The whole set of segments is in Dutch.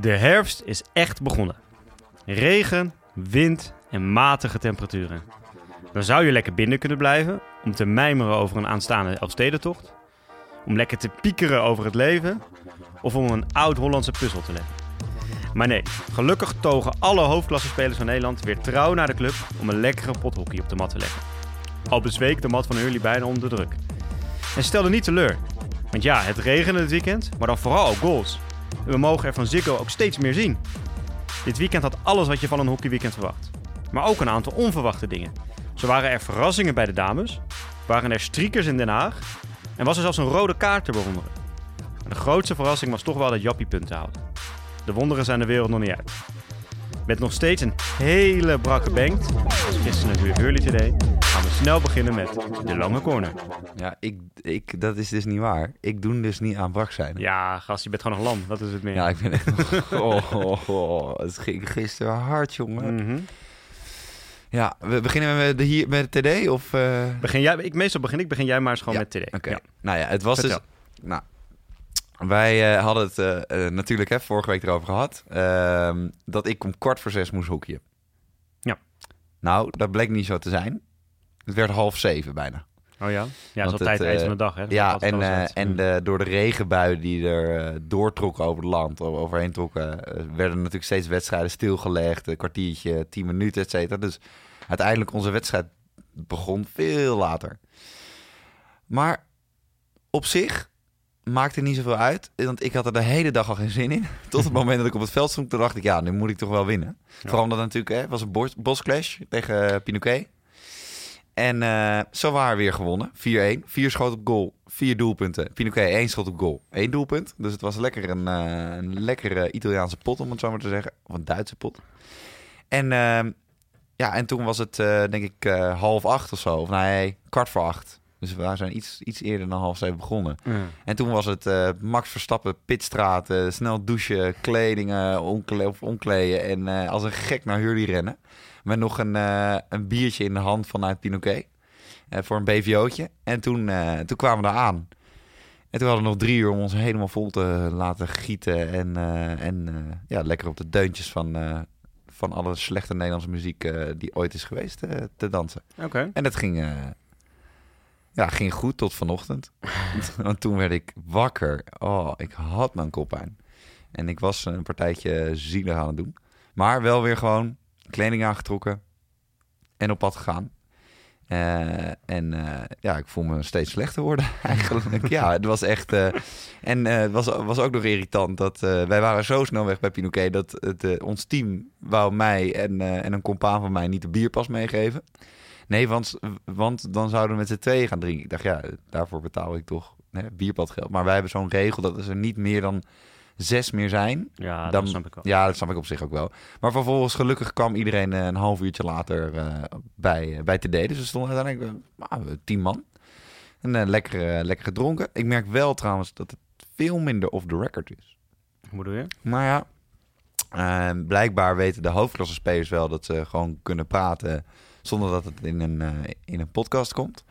De herfst is echt begonnen. Regen, wind en matige temperaturen. Dan zou je lekker binnen kunnen blijven om te mijmeren over een aanstaande Elfstedentocht. Om lekker te piekeren over het leven. Of om een oud-Hollandse puzzel te leggen. Maar nee, gelukkig togen alle hoofdklassespelers van Nederland weer trouw naar de club om een lekkere pothockey op de mat te leggen. Al bezweek de mat van Hurley bijna onder de druk. En stelde niet teleur. Want ja, het regende dit weekend, maar dan vooral ook goals. We mogen er van Ziggo ook steeds meer zien. Dit weekend had alles wat je van een hockeyweekend verwacht. Maar ook een aantal onverwachte dingen. Zo waren er verrassingen bij de dames, waren er streakers in Den Haag en was er zelfs een rode kaart te bewonderen. De grootste verrassing was toch wel dat Jappie punten houdt. De wonderen zijn de wereld nog niet uit. Met nog steeds een hele brakke bank, als gisteren natuurlijk Hurley Today, gaan we snel beginnen met de lange corner. Ja, ik, ik, dat is dus niet waar. Ik doe dus niet aan brak zijn. Ja, gast, je bent gewoon nog lam, dat is het meer. Ja, ik ben echt... Oh, oh, oh, het ging gisteren hard, jongen. Mhm. Ja, we beginnen met de, hier, met de TD of... eh, Begin jij, ik, meestal begin ik, begin jij maar eens gewoon Ja, met TD. Oké. Ja. Nou ja, het was Vertel. dus... Nou, wij eh, hadden het eh, eh, natuurlijk hè, vorige week erover gehad. ehm, dat ik om kwart voor zes moest hockeyen. Ja. Nou, dat bleek niet zo te zijn. Het werd half zeven bijna. Oh ja? Ja, dat is altijd eind van de dag, hè? Dat Ja, en, en de, door de regenbuien die er doortrokken over het land, overheen trokken, werden natuurlijk steeds wedstrijden stilgelegd, een kwartiertje, tien minuten, et cetera. Dus uiteindelijk onze wedstrijd begon veel later. Maar op zich maakte niet zoveel uit, want ik had er de hele dag al geen zin in. Tot het moment dat ik op het veld stond, toen dacht ik, ja, nu moet ik toch wel winnen. Vooral omdat het natuurlijk, hè, was een bos, bosclash tegen uh, Pinoquet. En eh, zo waren we weer gewonnen. 4-1. Vier schot op goal. Vier doelpunten. Pinoquet één schot op goal. Eén doelpunt. Dus het was lekker een, eh, een lekkere Italiaanse pot, om het zo maar te zeggen. Of een Duitse pot. En, ehm, ja, en toen was het, eh, denk ik, eh, half acht of zo. Of nee, kwart voor acht. Dus we zijn iets, iets eerder dan half zeven begonnen. Ja. En toen was het eh, Max Verstappen, pitstraat, snel douchen, kledingen, onkle of omkleden en eh, als een gek naar Hurley rennen. Met nog een, eh, een biertje in de hand vanuit Pinoquet voor een BVO'tje. En toen, toen kwamen we daar aan. En toen hadden we nog drie uur om ons helemaal vol te laten gieten en, en ja, lekker op de deuntjes van, van alle slechte Nederlandse muziek die ooit is geweest te dansen. Oké. En dat ging, ja, ging goed tot vanochtend. Want toen werd ik wakker. Oh, ik had mijn koppijn. En ik was een partijtje zielig aan het doen. Maar wel weer gewoon kleding aangetrokken en op pad gegaan. Eh, en eh, ja, ik voel me steeds slechter worden eigenlijk. ja, het was echt... eh, en het was, was ook nog irritant dat wij waren zo snel weg bij Pinoquet... dat het, ons team wou mij en, en een compaan van mij niet de bierpas meegeven. Nee, want, want dan zouden we met z'n tweeën gaan drinken. Ik dacht, ja, daarvoor betaal ik toch hè, bierpadgeld. Maar wij hebben zo'n regel dat als er niet meer dan zes meer zijn... Ja, dan, dat snap ik wel. Ja, dat snap ik op zich ook wel. Maar vervolgens, gelukkig kwam iedereen eh, een half uurtje later eh, bij, eh, bij TD. Dus we stonden uiteindelijk nou, tien man. En lekker, lekker gedronken. Ik merk wel trouwens dat het veel minder off the record is. Hoe bedoel je? Maar ja, blijkbaar weten de hoofdklasse spelers wel dat ze gewoon kunnen praten zonder dat het in een, eh, in een podcast komt.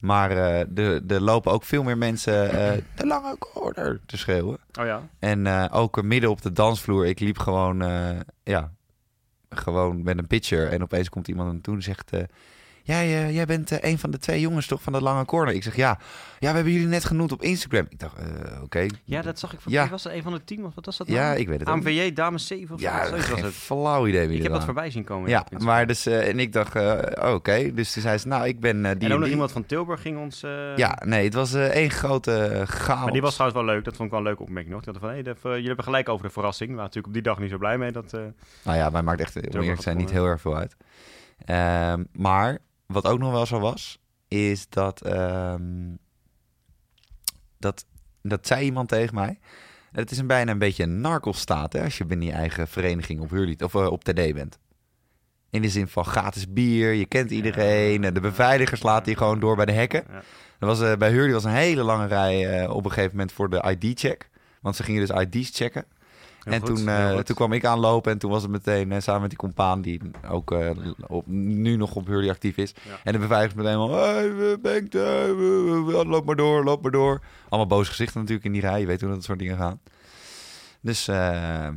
Maar eh, er, er lopen ook veel meer mensen eh, de lange corner te schreeuwen. Oh ja? En eh, ook midden op de dansvloer, ik liep gewoon, eh, ja, gewoon met een pitcher. En opeens komt iemand me toe en zegt... jij, eh, jij bent eh, een van de twee jongens toch van de lange corner? Ik zeg ja. Ja, we hebben jullie net genoemd op Instagram. Ik dacht, eh, oké. Ja, dat zag ik van... Ja. Was dat? Een van de team? Of wat was dat Ja, nou? ik weet het. AMVJ Dames 7 of Ja, zo? Was het. flauw idee Ik heb dat voorbij zien komen. Ja, maar dus, en ik dacht, oké. Dus toen zei ze, nou, ik ben die En ook nog die. iemand van Tilburg ging ons... Ja, nee, het was één grote chaos. Maar die was trouwens wel leuk. Dat vond ik wel een leuke opmerking nog. Die hadden van, hey, de- jullie hebben gelijk over de verrassing. We waren natuurlijk op die dag niet zo blij mee. Dat, Nou ja, mij maakt echt, om eerlijk zijn, niet heel erg veel uit. Ehm, maar wat ook nog wel zo was, is dat, ehm, dat, dat zei iemand tegen mij. Het is een bijna een beetje een narkelstaat hè, als je binnen je eigen vereniging op, Hurley, of, eh, op TD bent. In de zin van gratis bier, je kent iedereen. en De beveiligers laten je gewoon door bij de hekken. Ja. Er was, eh, bij Hurley was een hele lange rij eh, op een gegeven moment voor de ID-check. Want ze gingen dus ID's checken. En goed, toen, eh, toen kwam ik aanlopen en toen was het meteen eh, samen met die compaan die ook eh, op, nu nog op Hurley actief is. Ja. En de beveiligers meteen al, hey, we- loop maar door, loop maar door. Allemaal boze gezichten natuurlijk in die rij, je weet hoe dat soort dingen gaan. Dus, eh,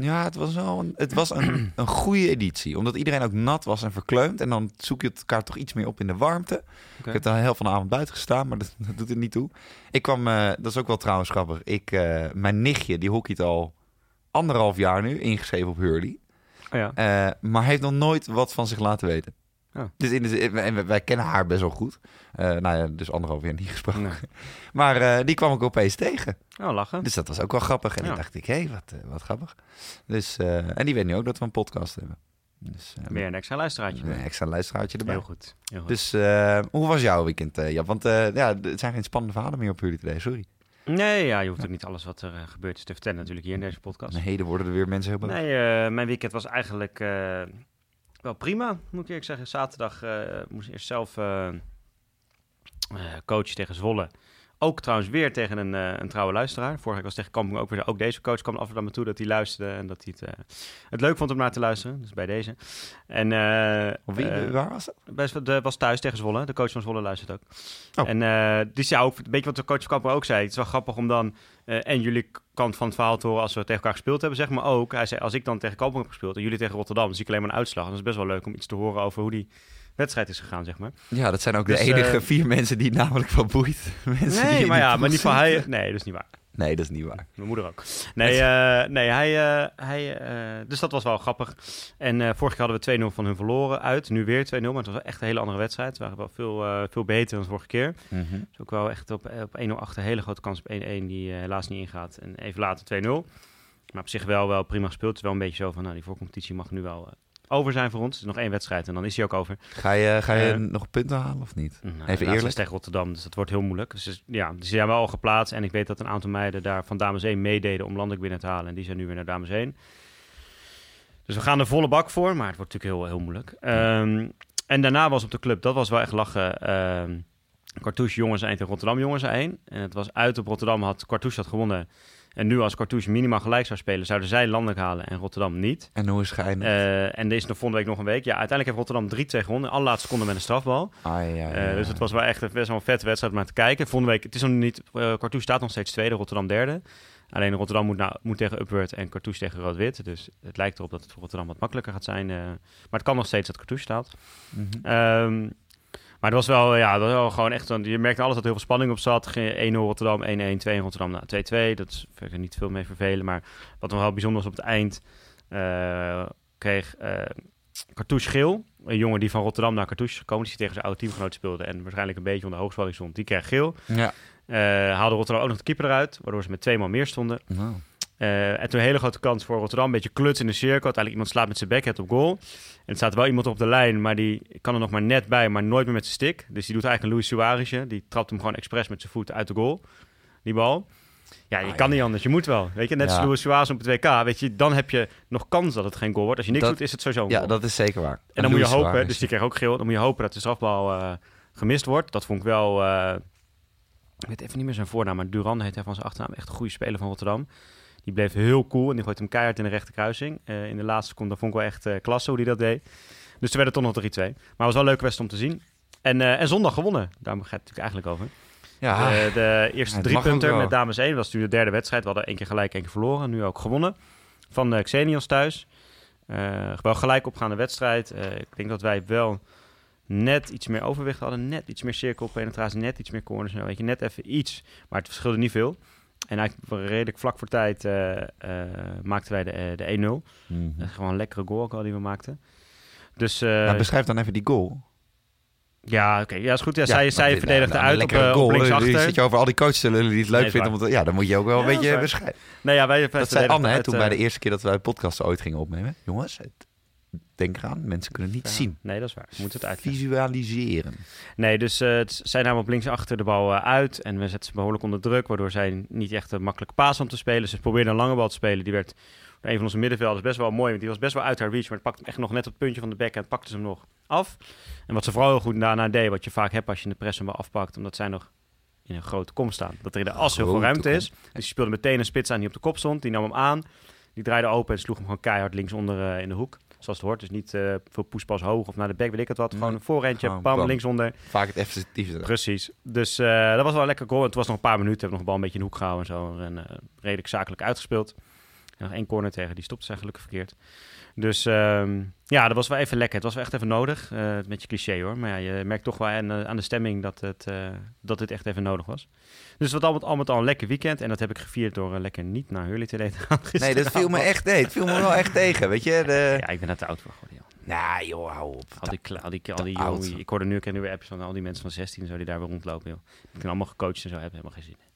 Ja, het was wel een, het was een, een goede editie. Omdat iedereen ook nat was en verkleumd. En dan zoek je het elkaar toch iets meer op in de warmte. Ik heb de helft van de avond buiten gestaan, maar dat, dat doet er niet toe. Ik kwam, eh, dat is ook wel trouwens grappig. Ik, eh, mijn nichtje, die hockeyt al anderhalf jaar nu, ingeschreven op Hurley. Oh ja. Eh, maar heeft nog nooit wat van zich laten weten. Oh. Dus in de, en wij, kennen haar best wel goed. Eh, nou ja, dus anderhalf jaar niet gesproken. Nee. Maar eh, die kwam ik opeens tegen. Oh, lachen. Dus dat was ook wel grappig. En Ja. toen dacht ik, hé, wat, eh, wat grappig. Dus, en die weet nu ook dat we een podcast hebben. Dus Weer een extra luisteraartje. een extra luisteraartje erbij. Heel goed. Heel goed. Dus hoe was jouw weekend, Jap? Want ja, er zijn geen spannende verhalen meer op jullie today, sorry. Nee, ja, je hoeft ook niet alles wat er gebeurd is te vertellen natuurlijk hier in deze podcast. Nee, er worden er weer mensen heel boos. Nee, mijn weekend was eigenlijk wel prima, moet ik eerlijk zeggen. Zaterdag eh, moest ik eerst zelf eh eh, coachen tegen Zwolle. Ook trouwens weer tegen een, eh, een trouwe luisteraar. Vorige week was tegen Kamping ook weer. Ook deze coach kwam af en toe naar me toe dat hij luisterde en dat hij het, eh, het leuk vond om naar te luisteren. Dus bij deze. En Of wie, waar was dat? Best, de, was thuis tegen Zwolle. De coach van Zwolle luistert ook. Oh. En dus ja, ook een beetje wat de coach van Kamper ook zei. Het is wel grappig om dan en jullie kant van het verhaal te horen als we tegen elkaar gespeeld hebben, zeg maar ook. Hij zei, als ik dan tegen Kamper heb gespeeld en jullie tegen Rotterdam, zie ik alleen maar een uitslag. En dat is best wel leuk om iets te horen over hoe die wedstrijd is gegaan, zeg maar. Ja, dat zijn ook Dus, de enige eh, vier mensen die namelijk van boeit. Mensen die Nee, maar ja, maar niet van hij... Nee, dat is niet waar. Nee, dat is niet waar. Mijn moeder ook. Nee, eh, nee hij, eh, hij, eh, dus dat was wel grappig. En vorige keer hadden we 2-0 van hun verloren uit. Nu weer 2-0, maar het was wel echt een hele andere wedstrijd. Het waren wel veel, veel beter dan vorige keer. Dus ook wel echt op, op 1-0 achter. Hele grote kans op 1-1 die helaas niet ingaat. En even later 2-0. Maar op zich wel, wel prima gespeeld. Het is wel een beetje zo van, nou, die voorcompetitie mag nu wel over zijn voor ons. Nog één wedstrijd en dan is hij ook over. Ga je, ga je Eh, nog punten halen of niet? Nou, Even eerlijk. is tegen Rotterdam, dus dat wordt heel moeilijk. Dus is- ja, die zijn wel al geplaatst. En ik weet dat een aantal meiden daar van Dames 1 meededen om landelijk binnen te halen. En die zijn nu weer naar Dames 1. Dus we gaan er volle bak voor, maar het wordt natuurlijk heel, heel moeilijk. Ehm, en daarna was op de club, dat was wel echt lachen. Cartouche jongens 1 tegen Rotterdam jongens 1. En het was uit op Rotterdam, had Cartouche had gewonnen. En nu als Cartouche minimaal gelijk zou spelen, zouden zij landelijk halen en Rotterdam niet. En hoe is het geëindigd? Eh, en is nog volgende week nog een week. Ja, uiteindelijk heeft Rotterdam 3-2 gewonnen. Allerlaatste seconde met een strafbal. ah, ja, Eh, ja. dus het was wel echt een best wel een vette wedstrijd om naar te kijken. Volgende week, het is nog niet, uh, Cartouche staat nog steeds tweede, Rotterdam derde. Alleen Rotterdam moet, nou, moet tegen Upward en Cartouche tegen Rood-Wit. Dus het lijkt erop dat het voor Rotterdam wat makkelijker gaat zijn. maar het kan nog steeds dat Cartouche staat. Ehm, maar het was wel, ja, het was wel gewoon echt, je merkte alles dat er heel veel spanning op zat. Ge- 1-0 Rotterdam, 1-1, 2 Rotterdam, nou 2-2. Dat is verder niet veel mee vervelen. Maar wat nog wel bijzonder was op het eind, eh, kreeg eh Cartouche geel. Een jongen die van Rotterdam naar Cartouche is gekomen, die tegen zijn oude teamgenoot speelde. En waarschijnlijk een beetje onder hoogspelling stond. Die kreeg geel. Ja. Eh, haalde Rotterdam ook nog de keeper eruit, waardoor ze met twee man meer stonden. Eh, en toen een hele grote kans voor Rotterdam. Een beetje kluts in de cirkel. Uiteindelijk iemand slaat met zijn backhand op goal. En er staat wel iemand op de lijn, maar die kan er nog maar net bij, maar nooit meer met zijn stick. Dus die doet eigenlijk een Luis Suarezje. Die trapt hem gewoon expres met zijn voet uit de goal. Die bal. Ja, je Ah, kan ja. niet anders. Je moet wel. Weet je, net Ja. als Luis Suarez op het WK. Weet je, dan heb je nog kans dat het geen goal wordt. Als je niks Dat- doet, is het sowieso een Ja, dat is zeker waar. En dan moet je hopen, Suarez. dus die kreeg ook geel. Dan moet je hopen dat de strafbal eh, gemist wordt. Dat vond ik wel. eh, ik weet even niet meer zijn voornaam, maar Duran heet hij van zijn achternaam. Echt een goede speler van Rotterdam. Die bleef heel cool en die gooit hem keihard in de rechterkruising. Eh in de laatste seconde vond ik wel echt eh, klasse hoe hij dat deed. Dus toen werd het toch nog 3-2. Maar het was wel een leuke wedstrijd om te zien. En, eh, en zondag gewonnen. Daar gaat het natuurlijk eigenlijk over. Ja, Eh, de eerste drie punten met dames 1 was natuurlijk de derde wedstrijd. We hadden één keer gelijk, één keer verloren. Nu ook gewonnen. Van de Xenios thuis. Wel gelijk opgaande wedstrijd. Ik denk dat wij wel net iets meer overwicht hadden. Net iets meer cirkelpenetratie, net iets meer corners. Nou, weet je, net even iets. Maar het verschilde niet veel. En eigenlijk redelijk vlak voor tijd eh, eh, maakten wij de, eh, de 1-0. Mhm. Dat is gewoon een lekkere goal ook al die we maakten. Dus Nou, beschrijf dan even die goal. ja, oké. Ja, is goed. Ja, Ja, zij, zij verdedigde nou, een uit op, goal. op linksachter. zit je over al die coaches die het leuk Nee, vinden. ja, dan moet je ook wel een beetje. Nee, ja, wij, Dat zei Anne hè, toen bij de eerste keer dat wij podcasten ooit gingen opnemen. Jongens, het, denk eraan, mensen kunnen niet Ja, zien. Nee, dat is waar. We moeten het uitleggen. Visualiseren. Nee, dus eh, het- zij namen op links achter de bal eh, uit. En we zetten ze behoorlijk onder druk. Waardoor zij niet echt een makkelijke paas om te spelen. Ze probeerden een lange bal te spelen. Die werd door een van onze middenvelders best wel mooi. Want die was best wel uit haar reach. Maar het pakte hem echt nog net op het puntje van de backhand. Pakte ze hem nog af. En wat ze vooral heel goed daarna deed. Wat je vaak hebt als je in de press hem wel afpakt. Omdat zij nog in een grote kom staan. Dat er in de as heel veel ruimte is. Dus die speelde meteen een spits aan die op de kop stond. Die nam hem aan. Die draaide open en sloeg hem gewoon keihard linksonder eh in de hoek. Zoals het hoort. Dus niet eh, veel poespas hoog of naar de back, weet ik het wat. Gewoon een voorrandje, Gewoon bam, bam. linksonder. Vaak het effectiefste. Precies. Dus eh, dat was wel een lekker goal. En het was nog een paar minuten. Hebben nog een bal een beetje in de hoek gehouden en zo. En eh, redelijk zakelijk uitgespeeld. nog één corner tegen, die stopte zijn gelukkig verkeerd. Dus ehm, ja, dat was wel even lekker. Het was wel echt even nodig. Uh, met je cliché hoor. Maar ja, je merkt toch wel aan, aan de stemming dat het, uh, dat het echt even nodig was. Dus wat al met al, met al een lekker weekend. En dat heb ik gevierd door uh, lekker niet naar Hurley te gaan. Nee, dat viel me echt nee, het viel me wel echt tegen. Weet je, de... Ja, ik ben er te oud voor geworden. Nou joh, hou op. Al die, al die, al die, al die ik hoorde nu, ik nu weer apps van al die mensen van 16 zo die daar weer rondlopen. Joh. Die kunnen allemaal gecoacht en zo, hebben helemaal geen zin.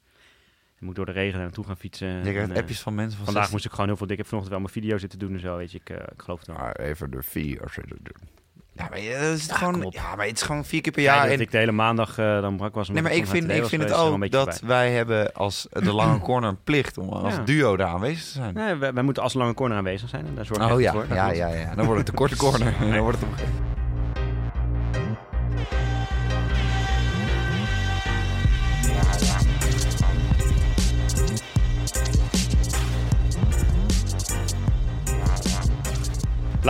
Je moet door de regen naartoe gaan fietsen. Je krijgt appjes van mensen van Vandaag moest ik gewoon heel veel... Ik heb vanochtend wel mijn video zitten doen en zo, weet je. Ik, uh, ik geloof het wel. Maar even de vier zitten doen. Ja, maar het is gewoon, ja, maar het is gewoon vier keer per jaar. Ja, en ik de hele maandag uh, dan brak was. Nee, maar ik vind, ik vind het ook dat wij hebben als de lange corner een plicht om als ja. duo daar aanwezig te zijn. Nee, wij, wij, moeten als lange corner aanwezig zijn. En daar zorg oh, ja. voor. Ja, ja, ja. Dan wordt het de korte corner. dan wordt het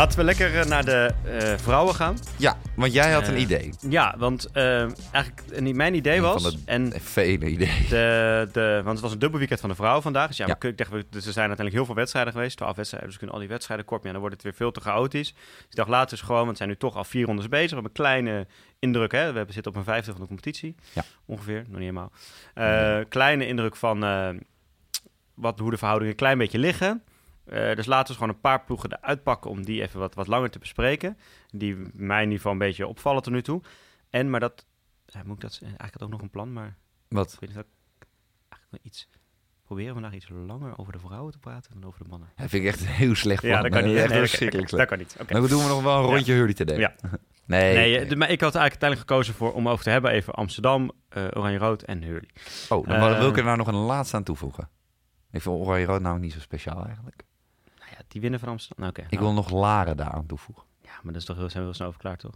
Laten we lekker naar de uh, vrouwen gaan. Ja, want jij had een uh, idee. Ja, want uh, eigenlijk mijn idee was... Van en vele ideeën. De, de, want het was een dubbel weekend van de vrouwen vandaag. Dus ja, ja. Ik dacht, dus er zijn uiteindelijk heel veel wedstrijden geweest. Twaalf wedstrijden, dus we kunnen al die wedstrijden kort. Maar ja, dan wordt het weer veel te chaotisch. Dus ik dacht, laten we eens gewoon... Want we zijn nu toch al vier rondes bezig. We hebben een kleine indruk. Hè? We hebben, zitten op een vijfde van de competitie. Ja. Ongeveer, nog niet helemaal. Kleine indruk van wat, hoe de verhoudingen een klein beetje liggen. Uh, dus laten we gewoon een paar ploegen eruit pakken om die even wat, wat langer te bespreken. Die mij in ieder geval een beetje opvallen tot nu toe. En, maar dat, ja, moet ik dat, eigenlijk had ook nog een plan, maar... Wat? Ik weet niet dat ik eigenlijk iets... Proberen we vandaag iets langer over de vrouwen te praten dan over de mannen. Dat vind ik echt een heel slecht plan. Ja, dat kan niet. Echt nee, dat, verschrikkelijk dat, dat kan niet. Okay. Dan doen we nog wel een rondje ja. Hurley te Ja. Nee. nee de, maar ik had eigenlijk uiteindelijk gekozen voor, om over te hebben even Amsterdam, uh, Oranje-Rood en Hurley. Oh, dan uh, wil ik er nou nog een laatste aan toevoegen. Ik vind Oranje-Rood nou niet zo speciaal eigenlijk. Die winnen van Amsterdam. Oké. ik nou. wil nog Laren daaraan toevoegen. Ja, maar dat is toch heel, zijn we heel snel over klaar, toch?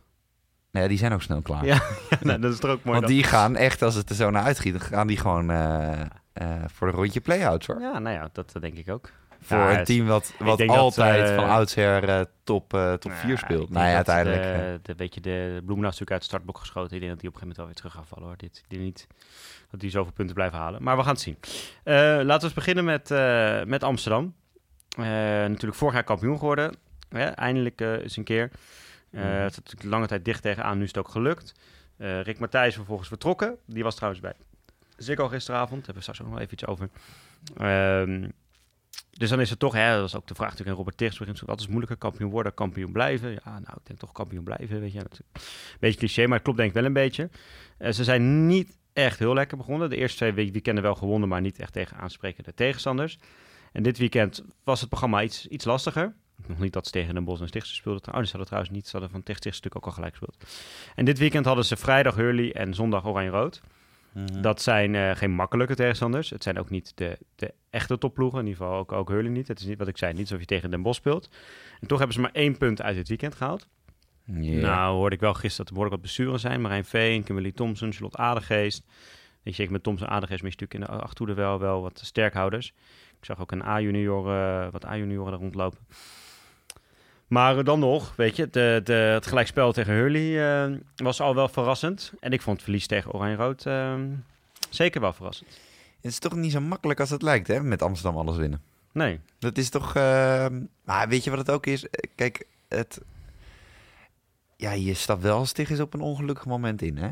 Nee, die zijn ook snel klaar. Ja, ja nou, dat is toch ook mooi. Want die gaan echt, als het er zo naar uitgiet, dan gaan die gewoon uh, uh, voor een rondje play-outs, hoor. Ja, nou ja, dat, dat denk ik ook. Voor ja, een team wat, wat altijd dat, uh, van oudsher uh, top, uh, top 4 nou, speelt. Nou ja, uiteindelijk. De, de, beetje de Bloemendaal natuurlijk uit het startblok geschoten. Ik denk dat die op een gegeven moment wel weer terug gaan vallen hoor. Dit, dit niet dat die zoveel punten blijven halen. Maar we gaan het zien. laten we eens beginnen met, met Amsterdam. Uh, natuurlijk vorig jaar kampioen geworden. Eindelijk uh, eens een keer. Uh, mm. Het zat natuurlijk lange tijd dicht tegenaan, nu is het ook gelukt. Rick Matthijs vervolgens vertrokken. Die was trouwens bij Ziggo gisteravond. Daar hebben we straks ook nog even iets over. Um, dus dan is het toch, hè, dat was ook de vraag natuurlijk aan Robert Teers. Wat is moeilijker, kampioen worden, kampioen blijven? Ja, nou, ik denk toch kampioen blijven, weet je. Een beetje cliché, maar het klopt denk ik wel een beetje. ze zijn niet echt heel lekker begonnen. De eerste twee weekenden wel gewonnen, maar niet echt tegen aansprekende tegenstanders. En dit weekend was het programma iets, iets lastiger. Nog niet dat ze tegen Den Bosch en Stichtse speelden. Oh, die hadden trouwens niet. Ze hadden van tegen Stichtse natuurlijk ook al gelijk gespeeld. En dit weekend hadden ze vrijdag Hurley en zondag Oranje-Rood. Mm-hmm. Dat zijn uh, geen makkelijke tegenstanders. Het zijn ook niet de, de echte topploegen. In ieder geval ook, ook Hurley niet. Het is niet wat ik zei, niet alsof je tegen Den Bosch speelt. En toch hebben ze maar één punt uit dit weekend gehaald. Yeah. Nou, hoorde ik wel gisteren dat er behoorlijk wat besturen zijn. Marijn Veen, Kimberly Thompson, Charlotte Adegeest. Weet je, ik met Thompson Adegeest mis natuurlijk in de achterhoede wel, wel wat sterkhouders. Ik zag ook een A-junior, uh, wat A-junioren er rondlopen. Maar dan nog, weet je, de, de, het gelijkspel tegen Hurley uh, was al wel verrassend. En ik vond het verlies tegen Oranje-Rood uh, zeker wel verrassend. Het is toch niet zo makkelijk als het lijkt, hè, met Amsterdam alles winnen. Nee. Dat is toch... maar weet je wat het ook is? Kijk, het... Ja, je stapt wel is op een ongelukkig moment in, hè?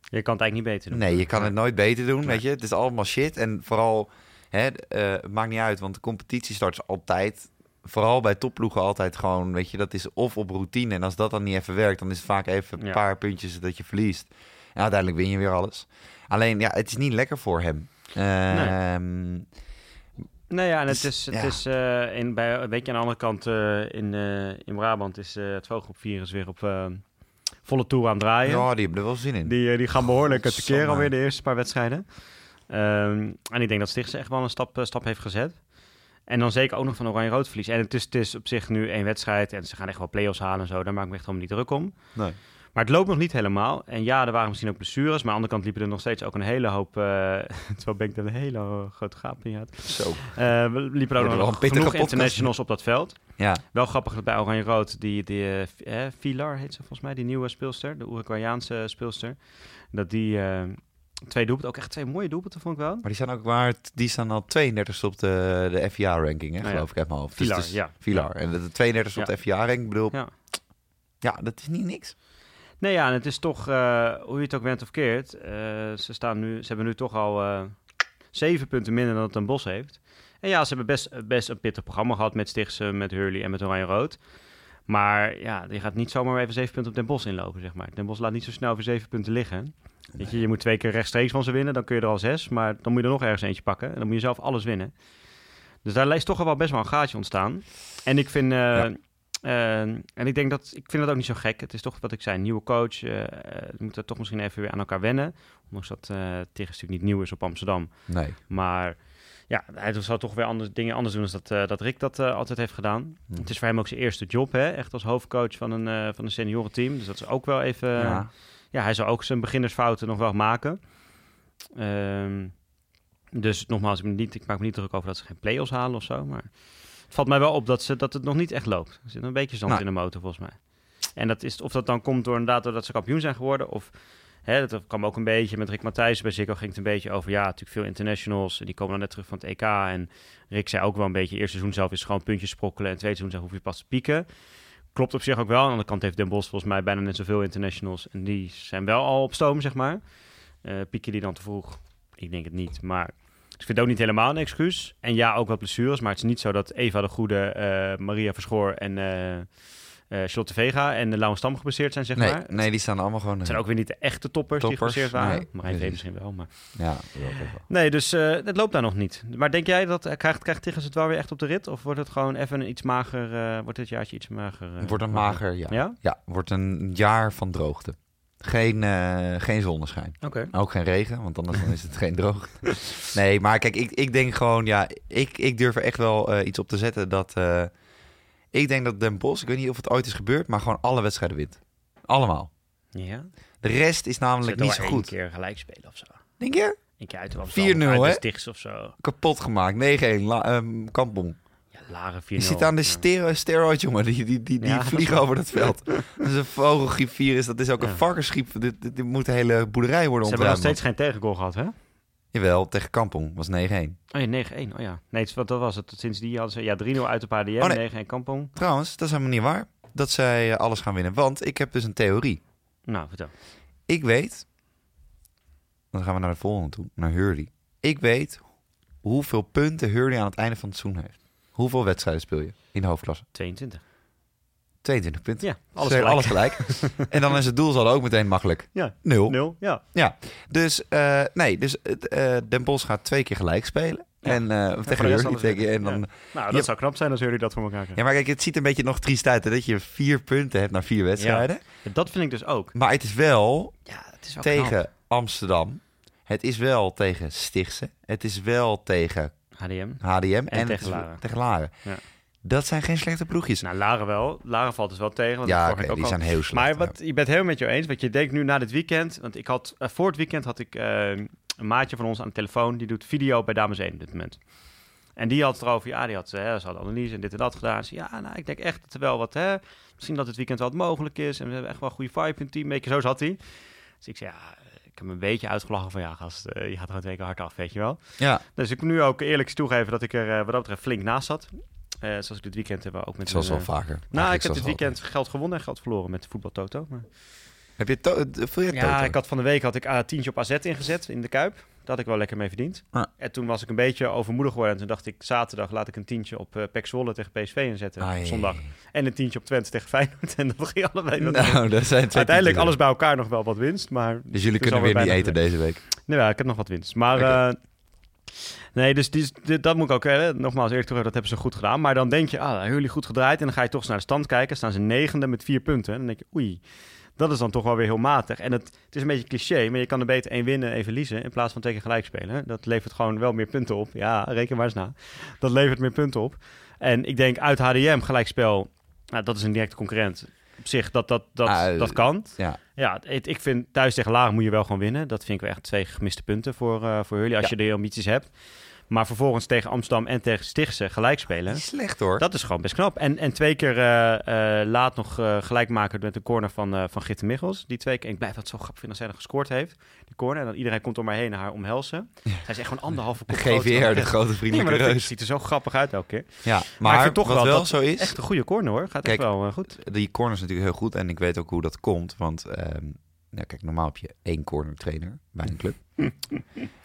Je kan het eigenlijk niet beter doen. Nee, je kan het nooit beter doen, weet je. Het is allemaal shit. En vooral Hè, uh, het maakt niet uit, want de competitie start altijd. Vooral bij topploegen altijd gewoon, weet je, dat is of op routine. En als dat dan niet even werkt, dan is het vaak even een ja. paar puntjes dat je verliest. En uiteindelijk win je weer alles. Alleen, ja, het is niet lekker voor hem. Uh, nee. Nee, ja, en het is, het ja. is uh, in, bij, weet je, aan de andere kant uh, in, in Brabant is het vogelgroep weer op volle toer aan het draaien. Ja, die hebben er wel zin in. Die, die gaan behoorlijk te keren alweer de eerste paar wedstrijden. Um, en ik denk dat Stichtse echt wel een stap, uh, stap heeft gezet. En dan zeker ook nog van Oranje-Rood verlies. En het is, het is op zich nu één wedstrijd en ze gaan echt wel play-offs halen en zo. Daar maak ik me echt helemaal niet druk om. Nee. Maar het loopt nog niet helemaal. En ja, er waren misschien ook blessures. Maar aan de andere kant liepen er nog steeds ook een hele hoop... Uh, terwijl ben ik er een hele grote gaap in had. Zo. Uh, we liepen ook nog genoeg internationals op dat veld. Ja. Wel grappig dat bij Oranje-Rood die, die uh, Vilar heet ze volgens mij, die nieuwe speelster. De Uruguayaanse speelster. Dat die Twee doelpunten, ook echt twee mooie doelpunten vond ik wel. Maar die staan ook waar, die staan al 32 op de, de FIA-ranking, hè, Nou ja. geloof ik uit mijn hoofd. Vilar, dus, dus, ja. Vilar. En de 32 op de FIA-ranking, bedoel, Ja. ja. dat is niet niks. Nee, ja, en het is toch, eh, hoe je het ook went of keert, eh, ze, staan nu, ze hebben nu toch al eh, zeven punten minder dan het Den Bos heeft. En ja, ze hebben best, best een pittig programma gehad met Stichtse, met Hurley en met Oranje Rood. Maar ja, je gaat niet zomaar even zeven punten op Den Bos inlopen, zeg maar. Den Bos laat niet zo snel voor zeven punten liggen. Weet je, je moet twee keer rechtstreeks van ze winnen, dan kun je er al zes. Maar dan moet je er nog ergens eentje pakken en dan moet je zelf alles winnen. Dus daar is toch wel best wel een gaatje ontstaan. En ik vind... Ja. eh, en ik denk dat, ik vind het ook niet zo gek. Het is toch wat ik zei, nieuwe coach. eh eh, we moeten toch misschien even weer aan elkaar wennen. Ondanks dat eh tegen natuurlijk niet nieuw is op Amsterdam. Nee. Maar ja, hij zou toch weer anders, dingen anders doen dan dat, dat Rick dat altijd heeft gedaan. Hm. Het is voor hem ook zijn eerste job, hè? echt als hoofdcoach van een, van een seniorenteam. Dus dat is ook wel even... ja. Ja. hij zou ook zijn beginnersfouten nog wel maken. Ehm, dus nogmaals, ik, ben niet, ik maak me niet druk over dat ze geen play-offs halen of zo. Maar het valt mij wel op dat, ze, dat het nog niet echt loopt. Er zit een beetje zand Nou. in de motor, volgens mij. En dat is, of dat dan komt door inderdaad doordat ze kampioen zijn geworden. Of hè, dat kwam ook een beetje met Rick Matthijs. Bij Ziggo ging het een beetje over, ja, natuurlijk veel internationals. En die komen dan net terug van het EK. En Rick zei ook wel een beetje, eerste seizoen zelf is gewoon puntjes sprokkelen. En tweede seizoen zeg, hoef je pas te pieken. Klopt op zich ook wel. Aan de andere kant heeft Den Bosch volgens mij bijna net zoveel internationals. En die zijn wel al op stoom, zeg maar. Eh pieken die dan te vroeg? Ik denk het niet. Maar ik vind ook niet helemaal een excuus. En ja, ook wat blessures. Maar het is niet zo dat Eva de Goede, eh, Maria Verschoor en eh Charlotte Vega en de Lauwen Stam geblesseerd zijn, zeg Nee, maar. nee, die staan allemaal gewoon... Het zijn ook weer niet de echte toppers, die Toppers? geblesseerd waren. Nee, maar hij misschien wel. Maar... Ja, dat ook wel. Nee, dus eh, het loopt daar nog niet. Maar denk jij dat, eh, krijgt, krijgt Tigges het wel weer echt op de rit? Of wordt het gewoon even een iets mager, eh, wordt dit jaartje iets mager? eh, Het wordt een mager, ja. Ja? Ja, wordt een jaar van droogte. Geen, eh, geen zonneschijn. Oké. Ook geen regen, want anders dan is het geen droogte. Nee, maar kijk, ik, ik denk gewoon, ja, ik, ik durf er echt wel eh, iets op te zetten dat... eh, ik denk dat Den Bosch, ik weet niet of het ooit is gebeurd, maar gewoon alle wedstrijden wint. Allemaal. Ja. De rest is namelijk niet zo goed. één keer gelijk spelen of zo. Denk je? Een keer uit de 4-0, uit de hè? Stichts of zo. Kapot gemaakt. 9-1. La, ehm, Kampong. Ja, Laren 4-0. Je zit aan de stero steroid, jongen. Die, die, die, die Ja, vliegen over dat veld. dat is een vogelgriepvirus. Dat is ook Ja. een varkensgriep. Dit, dit, dit moet de hele boerderij worden Ze hebben nog ontruimd. steeds geen tegengoal gehad, hè? Jawel, tegen Kampong. Was 9-1. Oh ja, 9-1. Oh ja. Nee, wat dat was het. Sinds die hadden ze ja, 3-0 uit op HDM, Oh, nee. 9-1 Kampong. Trouwens, dat is helemaal niet waar. Dat zij eh, alles gaan winnen. Want ik heb dus een theorie. Nou, vertel. Ik weet... Dan gaan we naar de volgende toe. Naar Hurley. Ik weet hoeveel punten Hurley aan het einde van het seizoen heeft. Hoeveel wedstrijden speel je in de hoofdklasse? 22. 22 punten. Ja, alles gelijk. alles gelijk. en dan is het doel zal ook meteen makkelijk. Ja, Nul. 0. Ja. Ja, dus eh, nee, dus eh, Den Bosch gaat twee keer gelijk spelen. Ja. En voor tegen Hurley alles tegen en dan. Ja. Nou, dat Je- zou knap zijn als jullie dat voor elkaar krijgen. Ja, maar kijk, het ziet een beetje nog triest uit hè, dat je vier punten hebt na vier wedstrijden. Dat vind ik dus ook. Maar het is wel Ja, het is wel tegen knap. Amsterdam. Het is wel tegen Stichtse. Het is wel tegen HDM. HDM en, tegen Laren. tegen Laren. Ja. Dat zijn geen slechte ploegjes. Nou, Laren wel. Laren valt dus wel tegen. Want ja, week ook die al. zijn heel slecht. Maar ja. wat, je bent helemaal met je eens. Want je denkt nu na dit weekend. Want ik had, eh, voor het weekend had ik eh, een maatje van ons aan de telefoon. Die doet video bij Dames 1 op dit moment. En die had het erover. Ja, die had, hè, ze had analyse en dit en dat gedaan. Ze, ja, nou, ik denk echt dat er wel wat. Hè, misschien dat het weekend wel wat mogelijk is. En we hebben echt wel een goede vibe in het team. Een beetje zo zat hij. Dus ik zei, ja, ik heb me een beetje uitgelachen van ja, gast, eh, je gaat er gewoon twee keer hard af, weet je wel. ja, Dus ik moet nu ook eerlijk toegeven dat ik er eh, wat dat betreft flink naast zat. Eh, zoals ik dit weekend heb ook met zoals wel eh, vaker. Nou, ik heb dit weekend geld gewonnen en geld verloren met voetbal Toto. Maar... Heb je to vul je Ja, Toto? ik had van de week had ik uh, tientje op AZ ingezet in de Kuip. Daar had ik wel lekker mee verdiend. Ah. En toen was ik een beetje overmoedig geworden. En toen dacht ik, zaterdag laat ik een tientje op uh, Pek Zwolle tegen PSV inzetten. Ai. zondag. En een tientje op Twente tegen Feyenoord. En dat ging allebei nog Nou, dat zijn Uiteindelijk alles bij elkaar nog wel wat winst. Maar Dus jullie kunnen weer niet eten deze week. Nee, ja, ik heb nog wat winst. Maar eh, nee, dus dat moet ik ook eh, nogmaals eerlijk terug. Dat hebben ze goed gedaan. Maar dan denk je, ah, hebben jullie goed gedraaid. En dan ga je toch eens naar de stand kijken. Staan ze negende met vier punten. En dan denk je, oei, dat is dan toch wel weer heel matig. En het, is een beetje cliché, maar je kan er beter één winnen en één verliezen. In plaats van tegen gelijk spelen. Dat levert gewoon wel meer punten op. Ja, reken maar eens na. Dat levert meer punten op. En ik denk uit HDM gelijkspel, nou, dat is een directe concurrent. Op zich, dat, dat, dat, Ah, dat kan. Ja, Ja, het- ik vind thuis tegen Laren moet je wel gewoon winnen. Dat vind ik wel echt twee gemiste punten voor, eh voor jullie als Ja. je de ambities hebt. Maar vervolgens tegen Amsterdam en tegen Stichtse gelijk spelen. Slecht hoor. Dat is gewoon best knap. En, en twee keer eh, eh, laat nog eh, gelijk maken met een corner van, van Gitte Michels. Die twee keer. En ik blijf dat zo grappig vinden als zij dan gescoord heeft. Die corner. En dan iedereen komt om haar heen naar haar omhelzen. Zij is echt gewoon anderhalve kop dan GVR, de grote Nee, vriendelijke maar dat reus. ziet er zo grappig uit elke keer. Ja, Maar maar, ik vind toch wel wel, dat zo is, Echt een goede corner hoor. Gaat Kijk, echt wel goed. die corner is natuurlijk heel goed en ik weet ook hoe dat komt. Want ehm, ja, kijk, normaal heb je één corner trainer bij een club.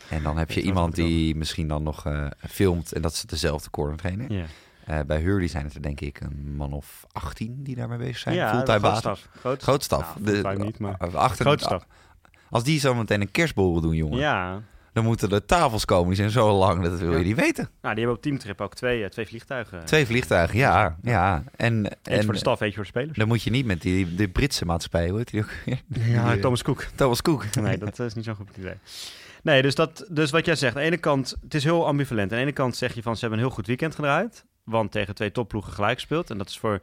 en dan heb je iemand die misschien dan nog eh, filmt en dat is dezelfde corner trainer. Ja, Eh, bij Hurley zijn het er denk ik een man of 18 die daarmee bezig zijn. ja fulltime basis. staf. Groot Groot staf. Nou, niet, maar- achter, Groot staf. Als die zo meteen een kerstborrel doen, jongen, Ja. Dan moeten de tafels komen. Die zijn zo lang, dat wil Ja. je niet weten. Nou, die hebben op teamtrip ook twee, eh, twee vliegtuigen. Twee vliegtuigen, ja. ja. En, en voor de staf, eentje voor de spelers. dan moet je niet met die de Britse maatschappij, hoe heet die ook? Ja, Die, Thomas Cook. Thomas Cook. Nee, dat is niet zo'n goed idee. Nee, dus, dat, dus wat jij zegt. Aan de ene kant, het is heel ambivalent. Aan de ene kant zeg je van, ze hebben een heel goed weekend gedraaid. Want tegen twee topploegen gelijk gespeeld. En dat is voor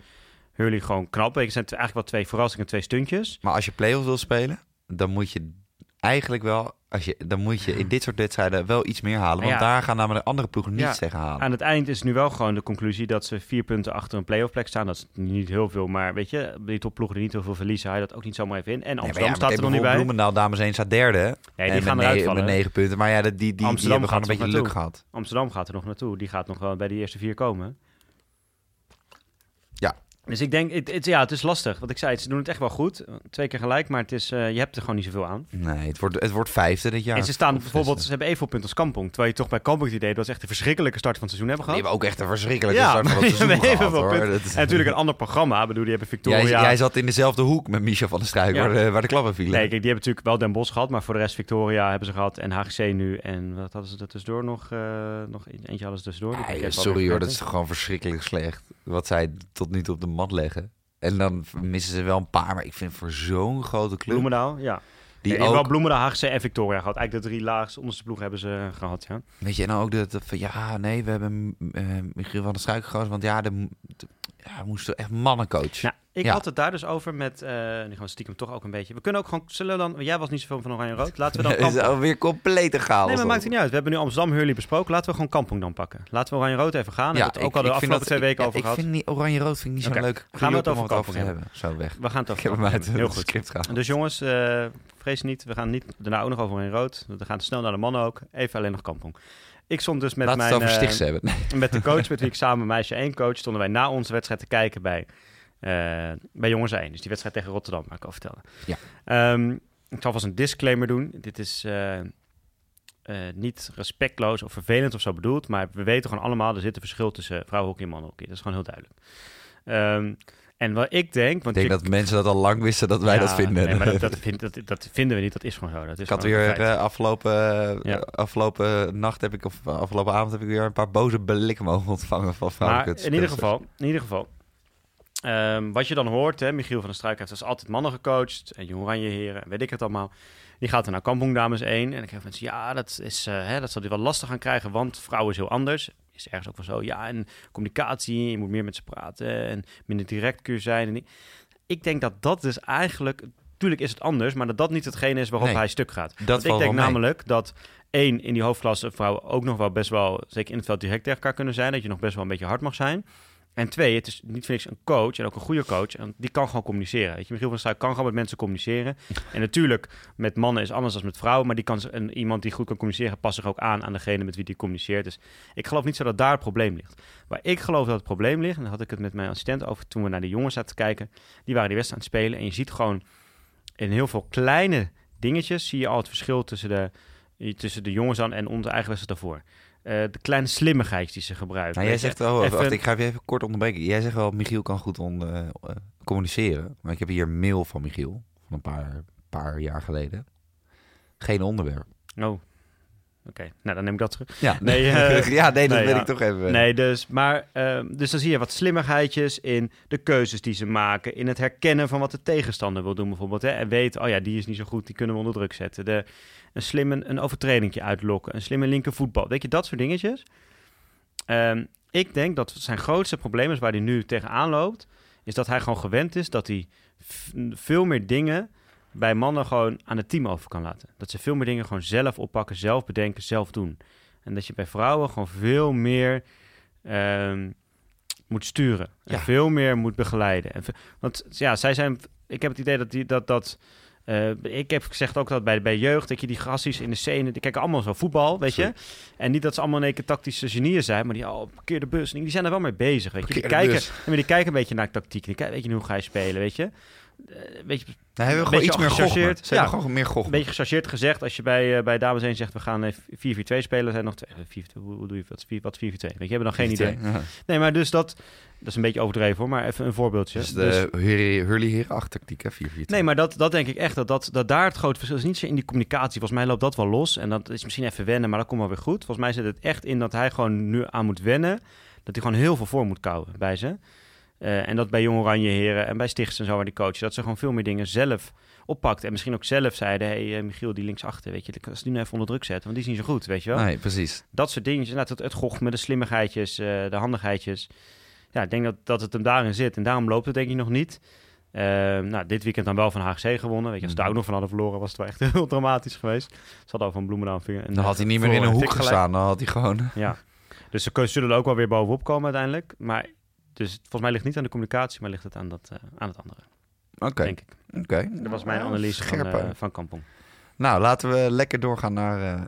Hurley gewoon knap. Het zijn eigenlijk wel twee verrassingen, twee stuntjes. Maar als je play-offs wil spelen, dan moet je eigenlijk wel, als je, dan moet je in dit soort wedstrijden wel iets meer halen. Want Ja. daar gaan namelijk andere ploegen niets Ja. tegen halen. Aan het eind is nu wel gewoon de conclusie dat ze vier punten achter een playoff plek staan. Dat is niet heel veel, maar weet je, die topploegen die niet heel veel verliezen, haal je dat ook niet zomaar even in. En Nee, Amsterdam ja, staat er nog niet bij. Bloemendaal, dames 1 staat derde. Nee, En die gaan met, eruit vallen. met negen punten. Maar ja, die, die, die, Amsterdam hebben gewoon een beetje luk gehad. Amsterdam gaat er nog naartoe. Die gaat nog wel bij die eerste vier komen. Ja. Dus ik denk, het, het- ja, het is lastig. Wat ik zei, ze doen het echt wel goed. Twee keer gelijk, maar het is, eh, je hebt er gewoon niet zoveel aan. Nee, het wordt, het wordt vijfde dit jaar. en ze staan bijvoorbeeld, zesde. ze hebben evenveel punten als Kampong. Terwijl je toch bij Kampong het idee dat ze echt een verschrikkelijke start van het seizoen hebben Die gehad. hebben ook echt een verschrikkelijke Ja, start van het die seizoen gehad, evenveel hoor. punten. Dat is- En natuurlijk een ander programma. Ik bedoel, die hebben Victoria. Jij, jij zat in dezelfde hoek met Michel van der Struik, Ja. waar, de, waar de klappen vielen. Nee, kijk, die hebben natuurlijk wel Den Bosch gehad, maar voor de rest Victoria hebben ze gehad en HGC nu. En wat hadden ze er tussendoor nog? eh, nog eentje hadden ze tussendoor. Die Nee, sorry hoor, dat is vergeten. gewoon verschrikkelijk slecht. Wat zij tot nu toe op de mat leggen. En dan missen ze wel een paar, maar ik vind voor zo'n grote club... Bloemendaal, ja. die ook, wel Bloemendaal, HGC en Victoria gehad. Eigenlijk de drie laagste onderste ploegen hebben ze eh, gehad, ja. Weet je, en dan ook dat, dat van, ja, nee, we hebben eh Michiel van der Struik gekozen, want ja, de, de- ja, we moesten echt mannencoach. Nou, ik Ja. had het daar dus over met, eh nu gaan we stiekem toch ook een beetje. We kunnen ook gewoon, zullen we dan, jij was niet zoveel van Oranje Rood, laten we dan Het is Kampong. alweer complete chaos. Nee, maar maakt het niet uit. We hebben nu Amsterdam Hurley besproken. Laten we gewoon Kampong dan pakken. Laten we Oranje Rood even gaan. Ja, hebben we het ook al de afgelopen dat- twee ik- weken ja, over ik gehad. vind niet oranje-rood vind ik niet zo leuk. gaan we het over Kampong hebben. Zo weg. We gaan het Ik over heb hem Kampong uit. Heel goed. script. Dus jongens, eh, vrees niet. We gaan niet daarna ook nog over Oranje Rood. We gaan snel naar de mannen ook. Even alleen nog Kampong. Ik stond dus met we mijn... eh, met de coach met wie ik samen meisje 1 coach, stonden wij na onze wedstrijd te kijken bij, eh, bij jongens 1. Dus die wedstrijd tegen Rotterdam, waar ik al vertelde. Ja. Ehm, ik zal vast een disclaimer doen. Dit is eh, niet respectloos of vervelend of zo bedoeld, maar we weten gewoon allemaal, er zit een verschil tussen vrouwenhockey en mannenhockey. Dat is gewoon heel duidelijk. Ehm, en wat ik denk... Ik Want denk je- dat mensen dat al lang wisten dat wij Ja, dat vinden. Nee, maar dat, dat, vind- dat, dat vinden we niet, dat is gewoon zo. Dat is ik had weer eh, afgelopen, eh, Ja. afgelopen nacht heb ik, of afgelopen avond heb ik weer een paar boze blikken mogen ontvangen van vrouwelijke Maar in ieder speelsters. geval, in ieder geval ehm, wat je dan hoort, hè, Michiel van der Struik heeft dus altijd mannen gecoacht. En Jong Oranje heren, en weet ik het allemaal. Die gaat er naar Kampong Dames 1. En dan krijgen mensen, ja, dat, is, eh, hè, dat zal hij wel lastig gaan krijgen, want vrouwen is heel anders. Is ergens ook wel zo. Ja, en communicatie, je moet meer met ze praten en minder direct kun je zijn. En ik denk dat dat dus eigenlijk, natuurlijk is het anders, maar dat dat niet hetgene is waarop Nee. hij stuk gaat. Dat Want ik denk namelijk dat één, in die hoofdklasse vrouwen ook nog wel best wel, zeker in het veld, direct tegen elkaar kunnen zijn. Dat je nog best wel een beetje hard mag zijn. En twee, het is niet voor niks een coach en ook een goede coach. En die kan gewoon communiceren. Weet je, Michiel van Struik kan gewoon met mensen communiceren. En natuurlijk, met mannen is anders dan met vrouwen. Maar die kan, en iemand die goed kan communiceren, past zich ook aan aan degene met wie die communiceert. Dus ik geloof niet zo dat daar het probleem ligt. Waar ik geloof dat het probleem ligt, en daar had ik het met mijn assistent over toen we naar de jongens zaten te kijken. Die waren die wedstrijd aan het spelen. En je ziet gewoon in heel veel kleine dingetjes, zie je al het verschil tussen de, tussen de jongens aan en onze eigen wedstrijd daarvoor. Eh, de kleine slimmigheid die ze gebruiken. Nou, jij zegt, oh, Even- wacht, ik ga je even kort onderbreken. Jij zegt wel, Michiel kan goed on, eh, eh, communiceren. Maar ik heb hier een mail van Michiel, van een paar, paar jaar geleden. Geen onderwerp. Oh, oké. Nou, dan neem ik dat terug. Ja, Nee, eh, ja, nee, dat nee, wil ja. ik toch even. Nee, dus, maar, ehm, dus dan zie je wat slimmigheidjes in de keuzes die ze maken. In het herkennen van wat de tegenstander wil doen bijvoorbeeld. Hè? En weten, oh ja, die is niet zo goed, die kunnen we onder druk zetten. De, een slim een, overtredingje uitlokken. Een slimme linkervoetbal. Weet je, dat soort dingetjes. Ehm, ik denk dat zijn grootste probleem is waar hij nu tegenaan loopt. Is dat hij gewoon gewend is dat hij veel meer dingen bij mannen gewoon aan het team over kan laten. Dat ze veel meer dingen gewoon zelf oppakken, zelf bedenken, zelf doen. En dat je bij vrouwen gewoon veel meer ehm, moet sturen. En Ja. veel meer moet begeleiden. En want ja, zij zijn... Ik heb het idee dat die... Dat, dat, eh, ik heb gezegd ook dat bij, bij jeugd, dat je die gasties in de scène, die kijken allemaal zo voetbal, weet je. En niet dat ze allemaal in één keer tactische genieën zijn, maar die, oh, parkeer de bus. Die zijn er wel mee bezig, weet je. Die kijken, die kijken een beetje naar tactiek. Die kijken, weet je, hoe ga je spelen, weet je. Eh, weet je, Nou, hebben we Een gewoon beetje iets meer gechargeerd. hebben Ja. gewoon meer een beetje gechargeerd gezegd, als je bij, eh, bij dames 1 zegt, we gaan eh, 4-4-2 spelen, zijn nog twee, 4 hoe, hoe doe je dat? 4 Wat 4-4-2? Weet je, hebben dan geen idee. Ja. Nee, maar dus dat, dat is een beetje overdreven hoor, maar even een voorbeeldje. Dus Dus- de Hurley Hurley Heren 8 tactiek, hè? 4-4-2. Nee, maar dat, dat denk ik echt, dat, dat, dat daar het grote verschil is. Niet zo in die communicatie. Volgens mij loopt dat wel los. En dat is misschien even wennen, maar dat komt wel weer goed. Volgens mij zit het echt in dat hij gewoon nu aan moet wennen. Dat hij gewoon heel veel voor moet kouwen bij ze. Eh, en dat bij Jong Oranje Heren en bij Stichts en zo, waar die coachen, dat ze gewoon veel meer dingen zelf oppakt. En misschien ook zelf zeiden, hé hey, eh, Michiel, die linksachter, weet je, als die nu even onder druk zetten, want die is niet zo goed, weet je wel. Nee, precies. Dat soort dingen, nou, het, het gochme, de slimmigheidjes, eh, de handigheidjes. Ja, ik denk dat, dat het hem daarin zit. En daarom loopt het denk ik nog niet. Eh, nou, dit weekend dan wel van HGC gewonnen. Weet je, als ze daar ook nog van hadden verloren, was het wel echt heel dramatisch geweest. Ze hadden al van Bloemendaal en, Dan had hij niet meer in een hoek gestaan. Dan had hij gewoon... Ja, dus ze zullen er ook wel weer bovenop komen uiteindelijk. Maar dus volgens mij ligt het niet aan de communicatie, maar ligt het aan, dat, eh, aan het andere, Oké, denk ik. oké. Dat was mijn analyse van, scherp, eh, van Kampong. Nou, laten we lekker doorgaan naar, eh,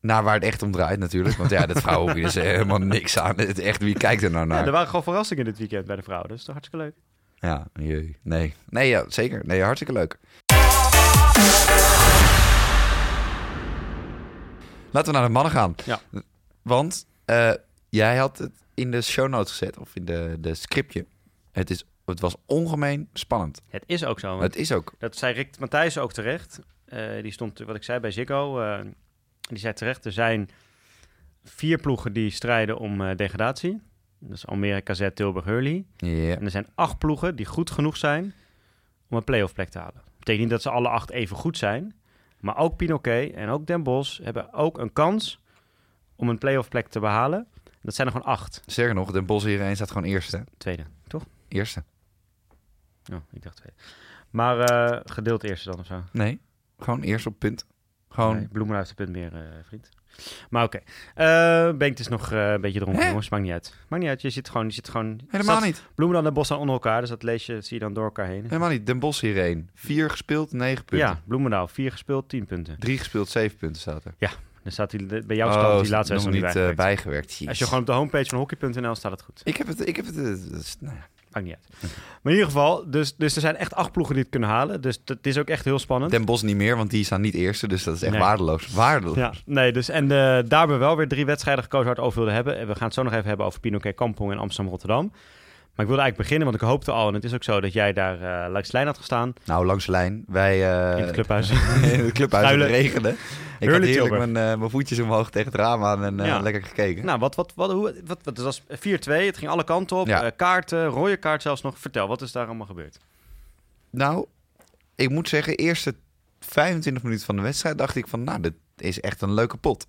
naar waar het echt om draait natuurlijk. Want ja, dat vrouwenhockey is helemaal niks aan. Het, echt, wie kijkt er nou Ja, naar? er waren gewoon verrassingen dit weekend bij de vrouwen. Dus dat is toch hartstikke leuk. Ja, jee. nee. Nee, ja, zeker. Nee, hartstikke leuk. Laten we naar de mannen gaan. Ja. Want eh, jij had het in de show notes gezet, of in de, de scriptje. Het, is, het was ongemeen spannend. Het is ook zo. Het is ook. Dat zei Rick Matthijs ook terecht. Eh, die stond, wat ik zei, bij Ziggo. eh, die zei terecht, er zijn vier ploegen die strijden om eh, degradatie. Dat is Almere, KZ, Tilburg, Hurley. Ja. En er zijn acht ploegen die goed genoeg zijn om een playoff plek te halen. Dat betekent niet dat ze alle acht even goed zijn. Maar ook Pinoquet en ook Den Bosch hebben ook een kans om een playoff plek te behalen. Dat zijn er gewoon acht. Sterker nog, Den Bosch hierheen staat gewoon eerste. Tweede, toch? Eerste. Oh, ik dacht tweede. Maar eh, gedeeld eerste dan of zo. Nee, gewoon eerst op punt. Gewoon... Nee, heeft een punt meer, eh, vriend. Maar oké. Eh Bengt is nog een beetje dronken, Hè? jongens. Maakt niet uit. Maakt niet uit. Je zit gewoon... Je zit gewoon Helemaal staat- niet. Bloemendaal en Bos staan onder elkaar. Dus dat lees je, zie je dan door elkaar heen. Helemaal niet. Den Bosch hierheen. Vier gespeeld, negen punten. Ja, Bloemendaal. Vier gespeeld, tien punten. Drie gespeeld, zeven punten staat er. Dan staat hij bij jou staat die laatste nog niet eh, bijgewerkt. bijgewerkt. Jeez. Als je gewoon op de homepage van hockey.nl staat het goed. Ik heb het, ik heb het, eh, nou ja. Maakt niet uit. Maar in ieder geval, dus, dus er zijn echt acht ploegen die het kunnen halen. Dus dat is ook echt heel spannend. Den Bosch niet meer, want die staan niet eerste, dus dat is echt Nee. waardeloos. Waardeloos. Ja, nee, dus en eh, daar hebben we wel weer drie wedstrijden gekozen waar het over wilden hebben. En we gaan het zo nog even hebben over Pinoquet Kampong en Amsterdam-Rotterdam. Maar ik wilde eigenlijk beginnen, want ik hoopte al, en het is ook zo, dat jij daar eh, langs de lijn had gestaan Nou, langs de lijn. Wij eh, in het clubhuis. in het clubhuis het regende. Ik had heerlijk mijn, eh, mijn voetjes omhoog tegen het raam aan en Ja. lekker gekeken. nou, wat, wat, wat, hoe, wat, wat, het was 4-2, het ging alle kanten op. Ja. Kaarten, rode kaart zelfs nog. Vertel, wat is daar allemaal gebeurd? Nou, ik moet zeggen, eerste 25 minuten van de wedstrijd dacht ik van, nou, dit is echt een leuke pot.